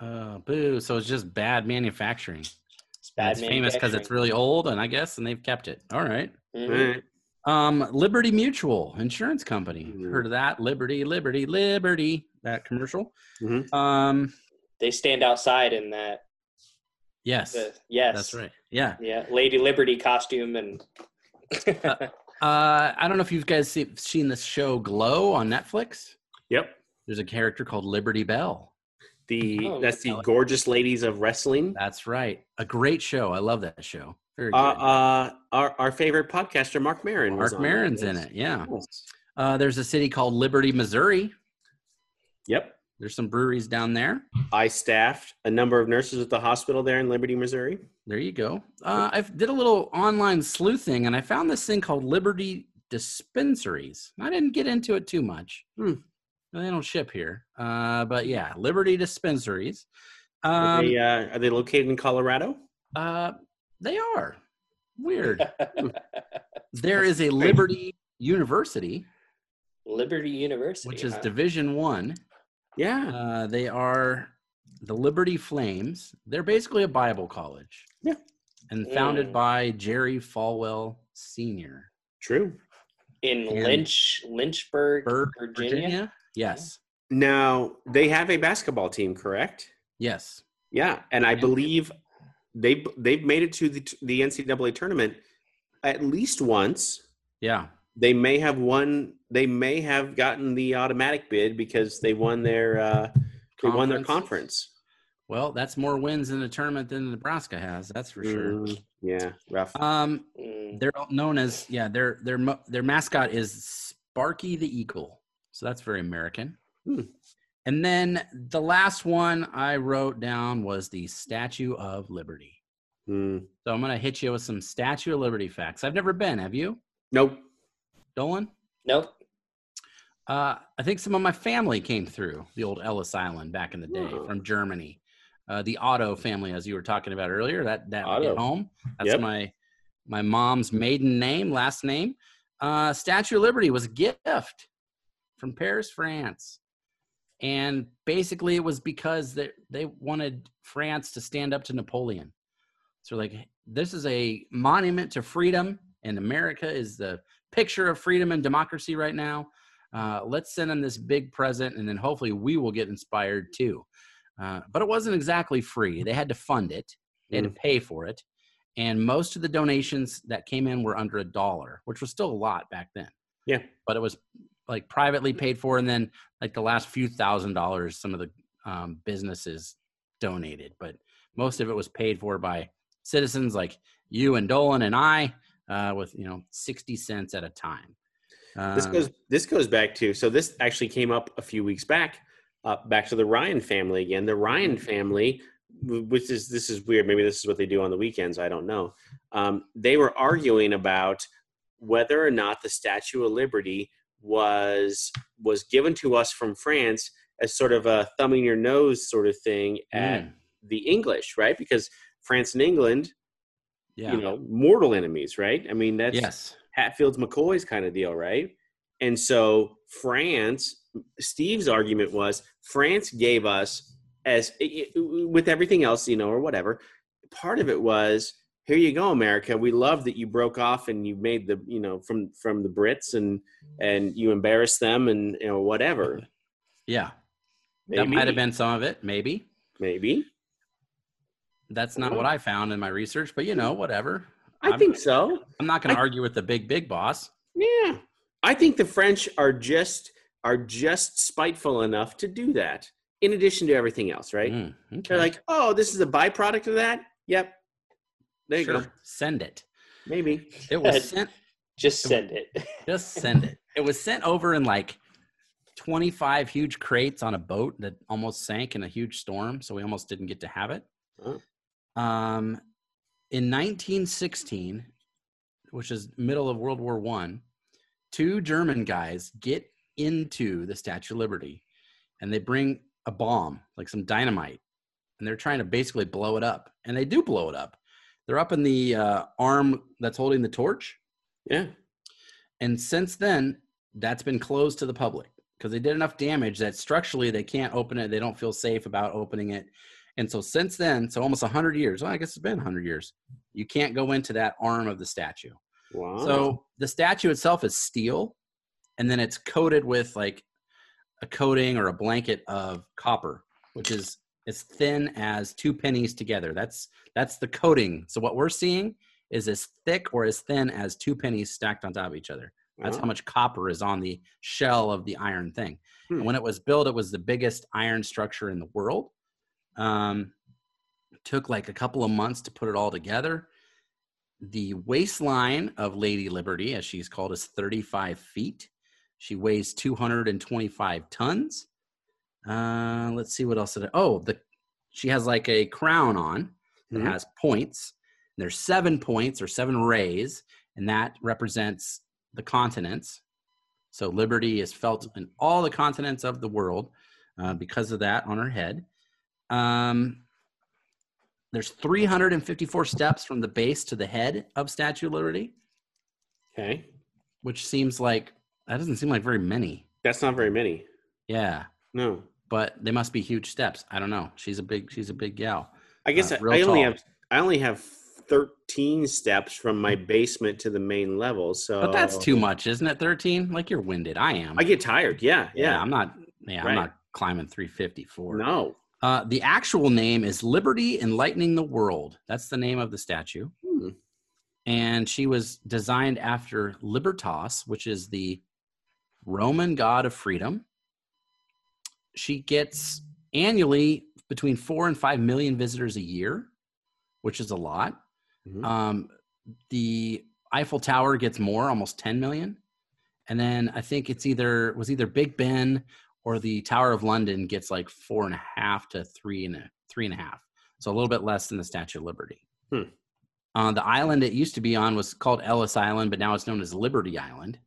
Oh, boo. So it's just bad manufacturing. It's bad it's famous because it's really old, and I guess, and they've kept it. All right. Mhm. Alright. Um, Liberty Mutual Insurance Company. Mhm. Heard of that? Liberty, Liberty, Liberty. That commercial. Mhm. Um, They stand outside in that. yes, The, yes, that's right. Yeah. Yeah, Lady Liberty costume and. Uh, I don't know if you guys see, seen this show Glow on Netflix. Yep. There's a character called Liberty Bell. The Oh, that's the Alex. gorgeous ladies of wrestling. That's right. A great show. I love that show. Very good. Uh, uh, our our favorite podcaster, Marc Maron. Mark on Maron's in it. Yeah. Yes. Uh, there's a city called Liberty, Missouri. Yep. There's some breweries down there. I staffed a number of nurses at the hospital there in Liberty, Missouri. There you go. Uh, I did a little online sleuthing and I found this thing called Liberty Dispensaries. I didn't get into it too much. Hmm. They don't ship here. Uh, but yeah, Liberty Dispensaries. Are, Um, they, uh, are they located in Colorado? uh, they are. Weird. there is a Liberty University. Liberty University, which is huh? Division One. Yeah. Uh, they are the Liberty Flames. They're basically a Bible college. Yeah. And founded Mm. by Jerry Falwell Sr. True. in and- Lynch, Lynchburg, Burg, Virginia. Yes. Now they have a basketball team, correct? Yes. Yeah, and I believe they they've made it to the the NCAA tournament at least once. Yeah. They may have won. They may have gotten the automatic bid because they won their uh, they won their Conference. conference. Well, that's more wins in the tournament than Nebraska has. That's for sure. Mm, yeah, rough. Um, Mm. they're known as yeah. Their their their mascot is Sparky the Eagle. So that's very American. Hmm. And then the last one I wrote down was the Statue of Liberty. Mm, So I'm gonna hit you with some Statue of Liberty facts. I've never been. Have you, nope. Dolan? Nope. Uh, I think some of my family came through the old Ellis Island back in the day Oh. from Germany. Uh, the Otto family, as you were talking about earlier, that that Otto. home. That's Yep. my my mom's maiden name, last name. Uh, Statue of Liberty was a gift from Paris, France, and basically it was because they they wanted France to stand up to Napoleon. So like this is a monument to freedom, and America is the picture of freedom and democracy right now. Uh, let's send them this big present, and then hopefully we will get inspired too. Uh, but it wasn't exactly free; they had to fund it, they had to pay for it, and most of the donations that came in were under a dollar, which was still a lot back then. Yeah. but it was like privately paid for, and then like the last few thousand dollars, some of the um, businesses donated, but most of it was paid for by citizens like you and Dolan and I, uh, with you know sixty cents at a time. This Um, goes this goes back to so this actually came up a few weeks back, uh, back to the Ryan family again. The Ryan family, which is this is weird. Maybe this is what they do on the weekends. I don't know. Um, they were arguing about whether or not the Statue of Liberty was was given to us from France as sort of a thumbing your nose sort of thing at mm, the English, right? Because France and England, yeah. you know, mortal enemies, right? I mean, that's yes. Hatfields McCoy's kind of deal, right? And so France, Steve's argument was France gave us as with everything else, you know, or whatever. Part of it was here you go, America. We love that you broke off and you made the, you know, from from the Brits and and you embarrassed them and you know whatever. Yeah. Maybe, That might have been some of it, maybe. maybe. That's not what I found in my research, but you know, whatever. I I'm- think so. I'm not going to argue with the big, big boss. Yeah. I think the French are just are just spiteful enough to do that. In addition to everything else, right? Mm, okay. They're like, oh, this is a byproduct of that. Yep. There you Sure. go. Send it. Maybe. It was sent. Just send it. Just send it. It was sent over in like 25 huge crates on a boat that almost sank in a huge storm, so we almost didn't get to have it. Oh. Um, in 1916, which is middle of World War One, two German guys get into the Statue of Liberty, and they bring a bomb, like some dynamite, and they're trying to basically blow it up, and they do blow it up. They're up in the uh, arm that's holding the torch, Yeah. and since then, that's been closed to the public because they did enough damage that structurally they can't open it. They don't feel safe about opening it. And so since then, so almost 100 years, well, I guess it's been 100 years, you can't go into that arm of the statue. Wow. So the statue itself is steel, and then it's coated with like a coating or a blanket of copper, which is as thin as two pennies together. That's that's the coating. So what we're seeing is as thick or as thin as two pennies stacked on top of each other. That's Wow. how much copper is on the shell of the iron thing. Hmm. And when it was built, it was the biggest iron structure in the world. Um, took like a couple of months to put it all together. The waistline of Lady Liberty, as she's called, is 35 feet. She weighs 225 tons. Uh, let's see what else. Did I, oh, the she has like a crown on that Mhm. has points. There's seven points or seven rays, and that represents the continents. So liberty is felt in all the continents of the world uh, because of that on her head. Um, there's 354 steps from the base to the head of Statue of Liberty, okay. which seems like that doesn't seem like very many. That's not very many. Yeah, No. but they must be huge steps. I don't know. She's a big she's a big gal. I guess Uh, I, I only have I only have 13 steps from my basement to the main level. So But that's too much, isn't it? 13? Like you're winded. I am. I get tired. Yeah, yeah, yeah. I'm not yeah, Right. I'm not climbing 354. no. Uh, the actual name is Liberty Enlightening the World. That's the name of the statue. Hmm. And she was designed after Libertas, which is the Roman god of freedom. She gets annually between four and five million visitors a year, which is a lot. Mhm. Um, the Eiffel Tower gets more, almost 10 million. And then I think it's either was either Big Ben or the Tower of London gets like four and a half to three and a three and a half. So a little bit less than the Statue of Liberty. Hmm. Uh, the island it used to be on was called Ellis Island, but now it's known as Liberty Island.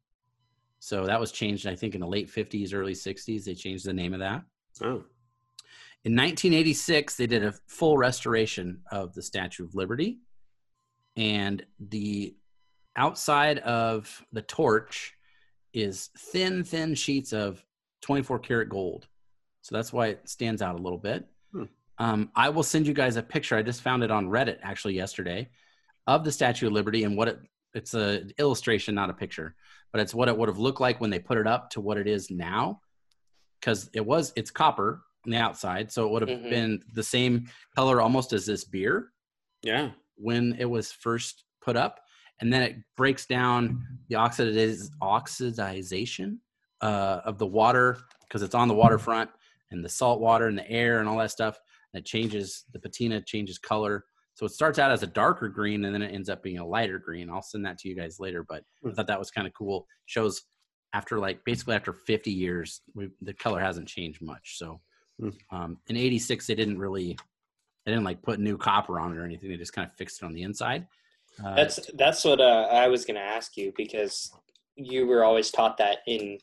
So that was changed, I think, in the late 50s, early 60s. They changed the name of that. Oh. In 1986, they did a full restoration of the Statue of Liberty. And the outside of the torch is thin, thin sheets of 24 karat gold. So that's why it stands out a little bit. Hmm. Um, I will send you guys a picture. I just found it on Reddit actually yesterday of the Statue of Liberty and what it, it's a illustration, not a picture, but it's what it would have looked like when they put it up to what it is now. Because it was, it's copper on the outside. So it would have Mhm. been the same color almost as this beer Yeah. when it was first put up, and then it breaks down the oxidiz- oxidization uh, of the water because it's on the waterfront and the salt water and the air and all that stuff. And it changes the patina changes color, so it starts out as a darker green and then it ends up being a lighter green. I'll send that to you guys later, but I thought that was kind of cool. Shows after like basically after 50 years, we, the color hasn't changed much. So Hmm. um, in '86, they didn't really they didn't like put new copper on it or anything. They just kind of fixed it on the inside. Uh, That's that's what uh, I was going to ask you because you were always taught that in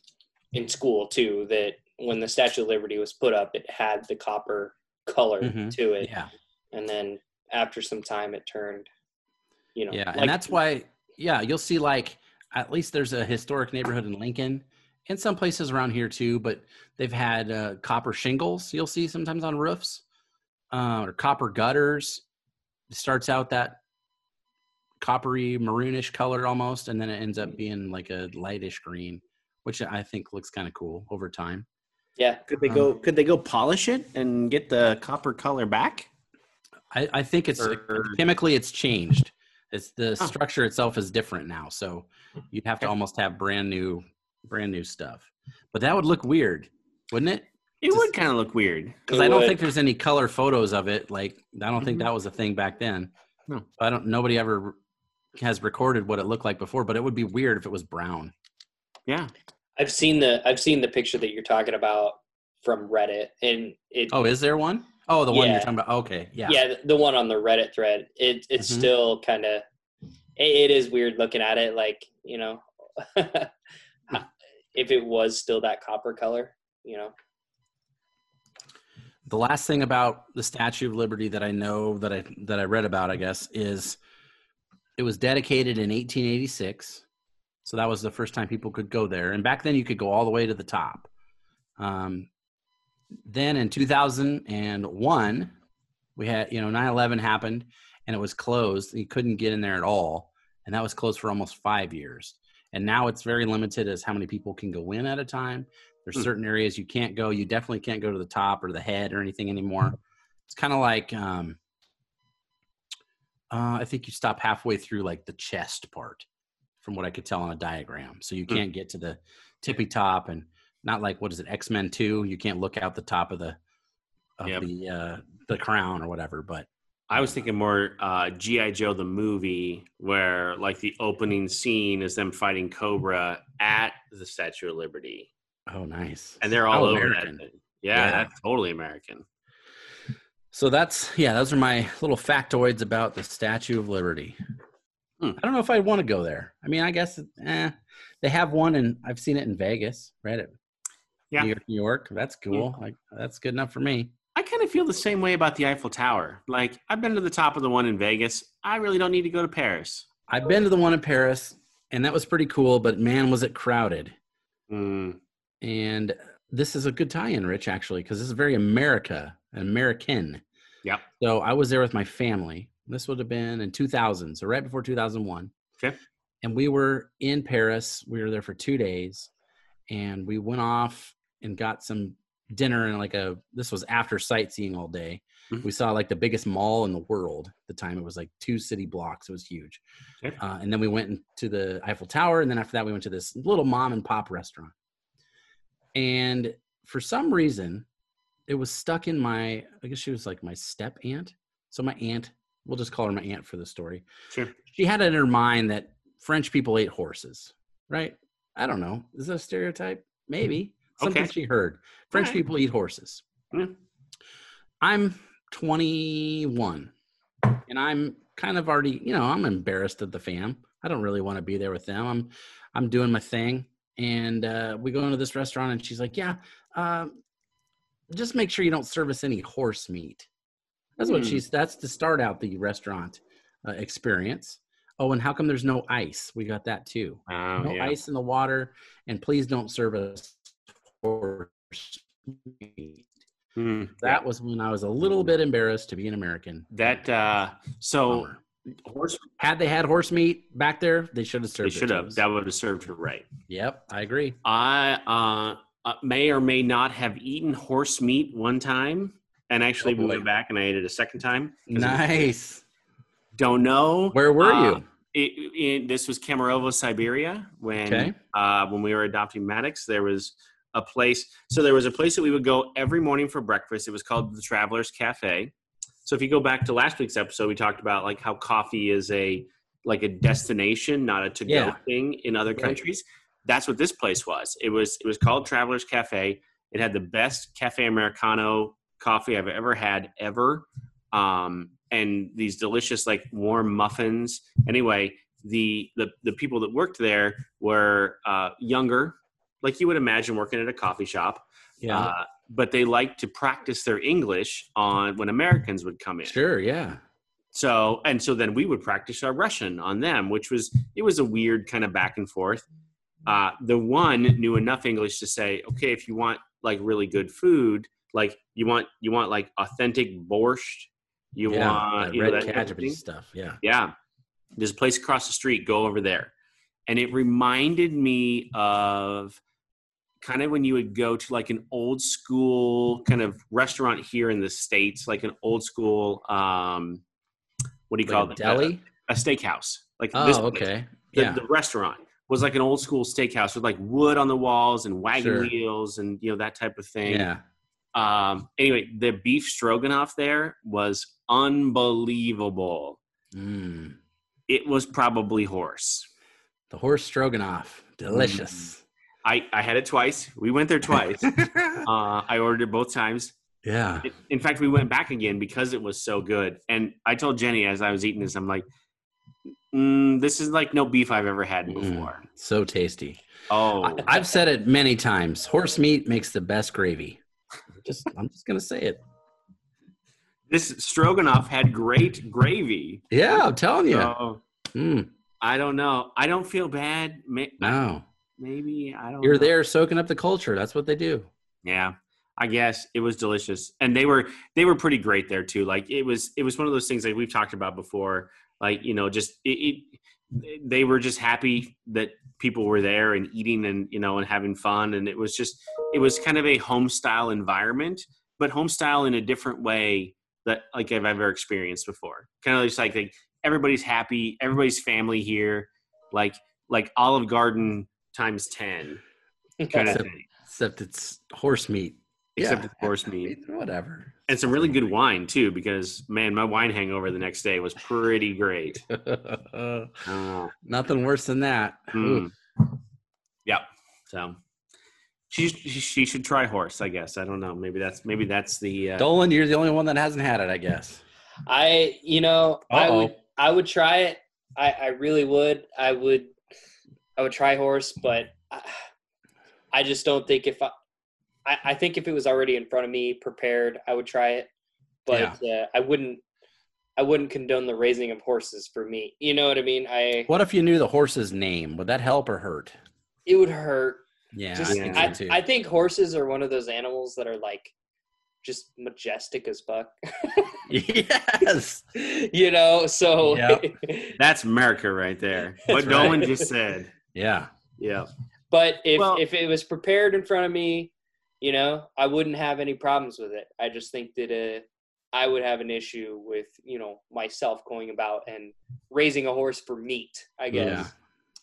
in school too. That when the Statue of Liberty was put up, it had the copper color Mhm. to it, yeah, and then after some time, it turned. You know, yeah, like- and that's why. Yeah, you'll see like at least there's a historic neighborhood in Lincoln, and some places around here too. But they've had uh, copper shingles. You'll see sometimes on roofs, uh, or copper gutters. It starts out that coppery maroonish color almost, and then it ends up being like a lightish green, which I think looks kind of cool over time. yeah. Could they Um, go? Could they go polish it and get the copper color back? I, I think it's Or- chemically it's changed. It's the Oh. structure itself is different now, so you'd have to almost have brand new, brand new stuff. But that would look weird, wouldn't it? It Just- would kind of look weird. Because I don't would. think there's any color photos of it. Like I don't think Mhm. that was a thing back then. No. I don't. Nobody ever has recorded what it looked like before. But it would be weird if it was brown. Yeah. I've seen the I've seen the picture that you're talking about from Reddit, and it Oh, is there one? Oh, the one you're talking about. Okay, yeah. yeah, the- the one on the Reddit thread. It it's Mhm. still kind of it, it is weird looking at it. Like you know, if it was still that copper color, you know. the last thing about the statue of liberty that i know that i that i read about i guess is it was dedicated in 1886 so that was the first time people could go there and back then you could go all the way to the top um, then in 2001 we had you know 9-11 happened and it was closed you couldn't get in there at all and that was closed for almost five years and now it's very limited as how many people can go in at a time there's Hmm. certain areas you can't go. You definitely can't go to the top or the head or anything anymore. It's kind of like um, uh, I think you stop halfway through like the chest part, from what I could tell on a diagram. So you Hmm. can't get to the tippy top, and not like what is it X Men Two? You can't look out the top of the of Yep. the uh, the crown or whatever. But I was thinking more uh, GI Joe the movie, where like the opening scene is them fighting Cobra at the Statue of Liberty, oh, nice. and they're all over American. that thing. Yeah, Yeah. that's totally American. So that's yeah, those are my little factoids about the Statue of Liberty. Hmm. I don't know if I'd want to go there. I mean, I guess eh, they have one, and I've seen it in Vegas, right? At Yeah. New York, New York. That's cool. Like that's good enough for me. I kind of feel the same way about the Eiffel Tower. Like I've been to the top of the one in Vegas. I really don't need to go to Paris. I've been to the one in Paris, and that was pretty cool. But man, was it crowded! Mm, And this is a good tie-in, Rich, actually, because this is very America, American. Yeah. So I was there with my family. This would have been in 2000, so right before 2001. Okay. And we were in Paris. We were there for two days, and we went off and got some dinner and like a. This was after sightseeing all day. Mhm. We saw like the biggest mall in the world. At the time, it was like two city blocks. It was huge. Okay. Uh, and then we went into the Eiffel Tower, and then after that, we went to this little mom and pop restaurant. And for some reason, it was stuck in my. I guess she was like my step aunt. So my aunt, we'll just call her my aunt for the story. sure. She had it in her mind that French people ate horses, right? I don't know. Is that a stereotype? Maybe something Okay. she heard. French Alright. people eat horses. Yeah. I'm 21 and I'm kind of already, you know, I'm embarrassed at the fam. I don't really want to be there with them. I'm I'm doing my thing. And uh, we go into this restaurant and she's like, Yeah, um, just make sure you don't serve us any horse meat. That's what Hmm. she's that's to start out the restaurant uh, experience. Oh, and how come there's no ice? We got that too Oh, no yeah. ice in the water, and please don't serve us horse meat. Mm, That was when I was a little bit embarrassed to be an American. that uh so Bummer. horse Had they had horse meat back there, they should have served. it should have that would have served her right Yep, I agree. i uh, uh may or may not have eaten horse meat one time and actually Oh, we went back and i ate it a second time. Nice. don't know Where were Uh, you? it, it, this was Kemerovo, Siberia. When Okay. uh, when we were adopting Maddox, there was a place. So there was a place that we would go every morning for breakfast. It was called the Travelers Cafe. So if you go back to last week's episode, we talked about like how coffee is a like a destination, not a to-go Yeah. thing in other Right. countries. That's what this place was. It was it was called Travelers Cafe. It had the best cafe americano coffee I've ever had ever. Um, and these delicious like warm muffins. Anyway, the the the people that worked there were uh, younger, like you would imagine working at a coffee shop. Yeah. Uh, but they like to practice their English on when Americans would come in. sure. Yeah. So and so then we would practice our Russian on them, which was it was a weird kind of back and forth. Uh, the one knew enough English to say, okay, if you want like really good food, like you want you want like authentic borscht, you yeah. want you know, red that type of stuff. Yeah. Yeah. There's a place across the street. Go over there. And it reminded me of kind of when you would go to like an old school kind of restaurant here in the States, like an old school, um, what do you call it? deli. A, a steakhouse. Like Oh, this okay. The, Yeah. the restaurant was like an old school steakhouse with like wood on the walls and wagon Sure. wheels and, you know, that type of thing. Yeah. Um, anyway, the beef stroganoff there was unbelievable. Mm. It was probably horse. The horse stroganoff. Delicious. I, I had it twice. We went there twice. uh, I ordered it both times. yeah. In- fact, we went back again because it was so good. And I told Jenny as I was eating this, I'm like, mm, this is like no beef I've ever had Mm. before. So tasty. Oh, I, I've said it many times. Horse meat makes the best gravy. Just, I'm just gonna say it. this stroganoff had great gravy. Yeah, I'm telling you. So, Mm, I don't know. I don't feel bad. No, Maybe I don't. you're know. there soaking up the culture. That's what they do. Yeah, I guess it was delicious, and they were they were pretty great there too. Like it was it was one of those things that we've talked about before. Like you know, just it, it they were just happy that people were there and eating and you know and having fun, and it was just it was kind of a home style environment, but home style in a different way that like I've ever experienced before. Kind of just like, like everybody's happy, everybody's family here, like like Olive Garden times ten kind of Except- thing. Except it's horse meat. Except Yeah. it's horse meat. Whatever. and some really good wine too because man my wine hangover the next day was pretty great oh, Nothing worse than that. Mm. yep so she, she she should try horse i guess i don't know maybe that's maybe that's the uh, Dolan, you're the only one that hasn't had it, I guess. I, you know, I Uh-oh. would, I would try it. I, I really would. I would, I would try horse, but I, I just don't think if I, I, I think if it was already in front of me, prepared, I would try it. But uh, I wouldn't, I wouldn't condone the raising of horses for me. You know what I mean? I, What if you knew the horse's name? Would that help or hurt? it would hurt. Yeah, Just, I think so. I think horses are one of those animals that are like just majestic as fuck. yes. you know, so Yep. That's America right there. What That's Dolan right. just said. Yeah. Yeah. but if Well- if it was prepared in front of me, you know, I wouldn't have any problems with it. I just think that uh, I would have an issue with you know myself going about and raising a horse for meat. I guess Yeah.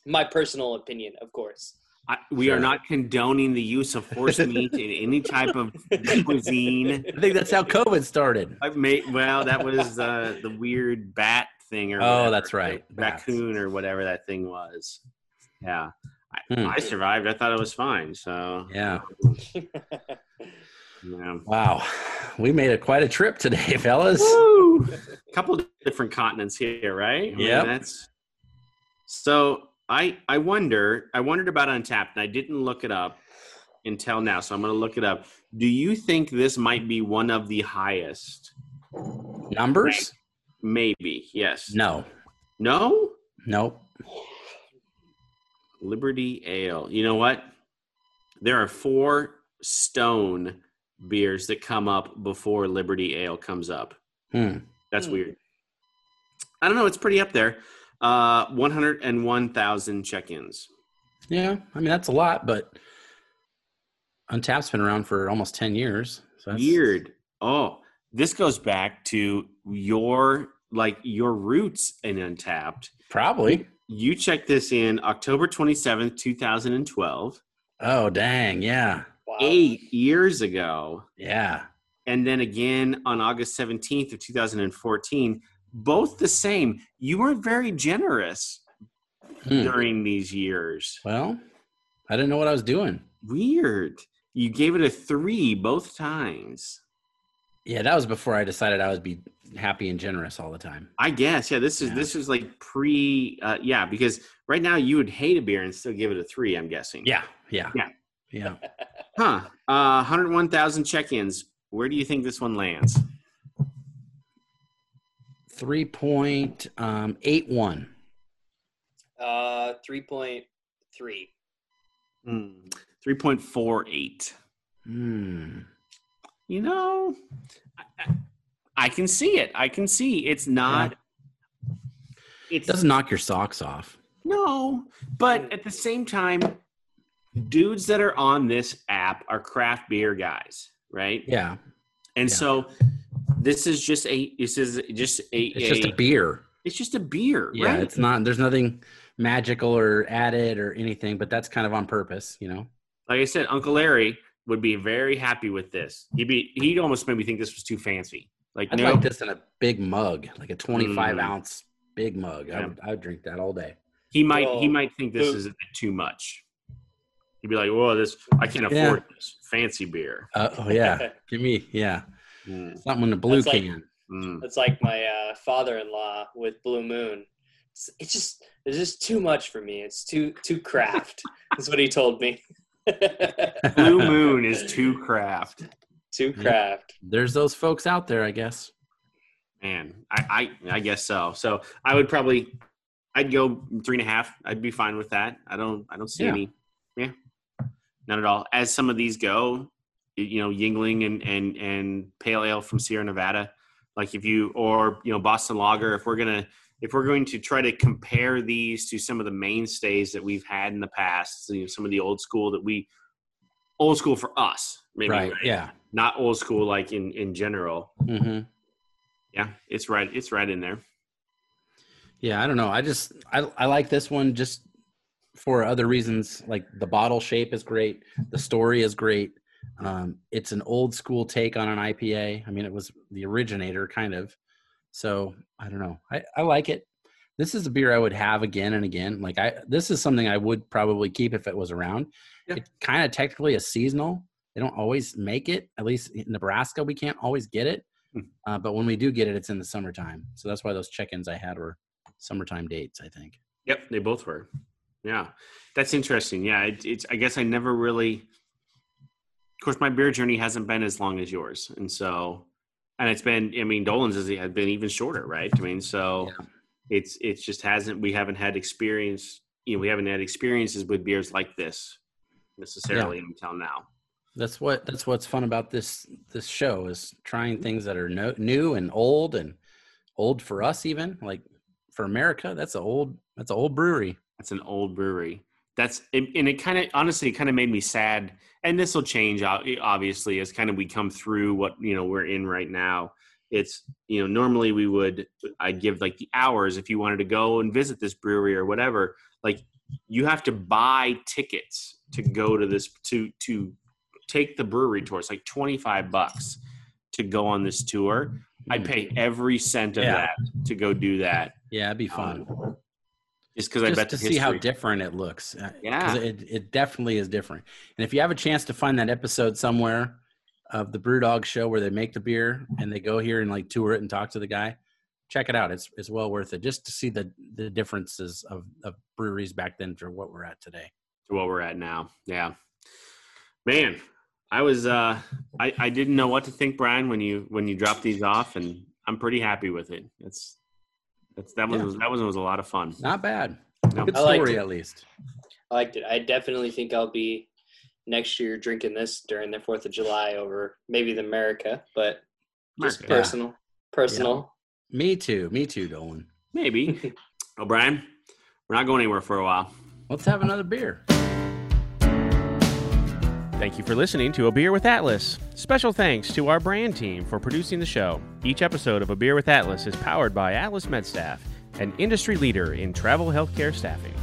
my personal opinion, of course. I, we are not condoning the use of horse meat in any type of cuisine. I think that's how COVID started. I may, well, that was uh, the weird bat thing, or Oh, whatever, that's right. the Bats. raccoon or whatever that thing was. Yeah, I, Hmm. I survived. I thought it was fine. So Yeah. yeah. Wow. We made a quite a trip today, fellas. Woo! A couple of different continents here, right? I mean, That's so. I I wonder. I wondered about Untappd, and I didn't look it up until now. So I'm going to look it up. Do you think this might be one of the highest? Numbers? Maybe. Yes. No. No. Nope. Liberty Ale. You know what? There are four Stone beers that come up before Liberty Ale comes up. Hmm. That's Hmm. weird. I don't know. It's pretty up there. Uh, 101,000 check-ins. Yeah. I mean, that's a lot, but Untappd's been around for almost 10 years. So that's Weird. Oh, this goes back to your like your roots in Untapped. Probably. You checked this in October 27th, 2012, Oh, dang. Yeah. Wow. eight years ago. Yeah. and then again on August 17th of 2014, both the same. You weren't very generous Hmm. during these years. Well, I didn't know what I was doing. Weird. You gave it a three both times. Yeah, that was before I decided I would be happy and generous all the time. I guess. Yeah, this is Yeah. this is like pre uh yeah, because right now you would hate a beer and still give it a three, I'm guessing. Yeah. Yeah. Yeah. Yeah. Huh. Uh 101,000 check-ins. Where do you think this one lands? 3.81. Uh, three point three. Hmm. 3.48. Hmm. You know, I, I- can see it. I can see it's not. It's Doesn't knock your socks off. no, but at the same time, dudes that are on this app are craft beer guys, right? Yeah. And Yeah. so this is just a this is just a It's just a beer. it's just a beer, Yeah. right? It's not, there's nothing magical or added or anything, but that's kind of on purpose, you know? like I said, Uncle Larry would be very happy with this. He'd be he'd almost made me think this was too fancy. Like I'd no, like this in a big mug, like a 25 Mm. ounce big mug. I would I would drink that all day. he might he might think this the- is a bit too much. He'd be like, "Whoa, this I can't Yeah. afford this fancy beer." Uh, oh, yeah. Give me, yeah. Mm, Something in a blue That's like- can. mm. That's like my uh, father-in-law with Blue Moon. It's, it's just it's just too much for me. It's too too craft. That's what he told me. Blue Moon is too craft. too craft. There's those folks out there, I guess. Man, I, I I guess so. So I would probably I'd go three and a half. I'd be fine with that. I don't I don't see Yeah. any yeah. Not at all. As some of these go, you know, Yuengling and and and Pale Ale from Sierra Nevada, like if you or you know Boston Lager, if we're gonna if we're going to try to compare these to some of the mainstays that we've had in the past, you know, some of the old school that we old school for us, maybe right. Yeah. not old school like in in general. hmm Yeah, it's right. It's right in there. Yeah. I don't know. I just, I, I like this one just for other reasons. Like the bottle shape is great. The story is great. Um, it's an old school take on an IPA. I mean, it was the originator kind of. So I don't know. I, I like it. This is a beer I would have again and again. Like I, this is something I would probably keep if it was around. Yeah. It kind of technically a seasonal. They don't always make it. At least in Nebraska, we can't always get it. Hmm. Uh, but when we do get it, it's in the summertime. So that's why those check-ins I had were summertime dates. I think. Yep, they both were. Yeah, that's interesting. Yeah, it, it's. I guess I never really. Of course, my beer journey hasn't been as long as yours, and so, and it's been. I mean, Dolan's has been even shorter, right? I mean, so Yeah. it's it's just hasn't. We haven't had experience. You know, we haven't had experiences with beers like this. necessarily until now. That's what that's what's fun about this this show is trying mm-hmm. things that are no, new and old and old for us even like for America. That's an old that's an old brewery. That's an old brewery. That's and it kind of honestly kind of made me sad. And this will change obviously as kind of we come through what you know we're in right now. It's you know normally we would I'd give like the hours if you wanted to go and visit this brewery or whatever. Like you have to buy tickets to go to this to to take the brewery tour. It's like 25 bucks to go on this tour. I'd pay every cent of yeah. that to go do that. Yeah, it'd be fun. Um, just because I bet to see how different it looks. Uh, yeah, it, it definitely is different. And if you have a chance to find that episode somewhere of the BrewDog show where they make the beer and they go here and like tour it and talk to the guy, check it out. It's it's well worth it just to see the the differences of, of breweries back then to what we're at today. To what we're at now. Yeah. Man, I was uh I, I didn't know what to think, Brian, when you when you dropped these off and I'm pretty happy with it. It's that's that one yeah. was that one was a lot of fun. Not bad. No. Good story at least. I liked it. I definitely think I'll be next year drinking this during the Fourth of July over maybe the America, but just America. personal. Personal. Yeah. Me too. Me too, Dolan. Maybe. O'Brien, we're not going anywhere for a while. Let's have another beer. Thank you for listening to A Beer with Atlas. Special thanks to our brand team for producing the show. Each episode of A Beer with Atlas is powered by Atlas MedStaff, an industry leader in travel healthcare staffing.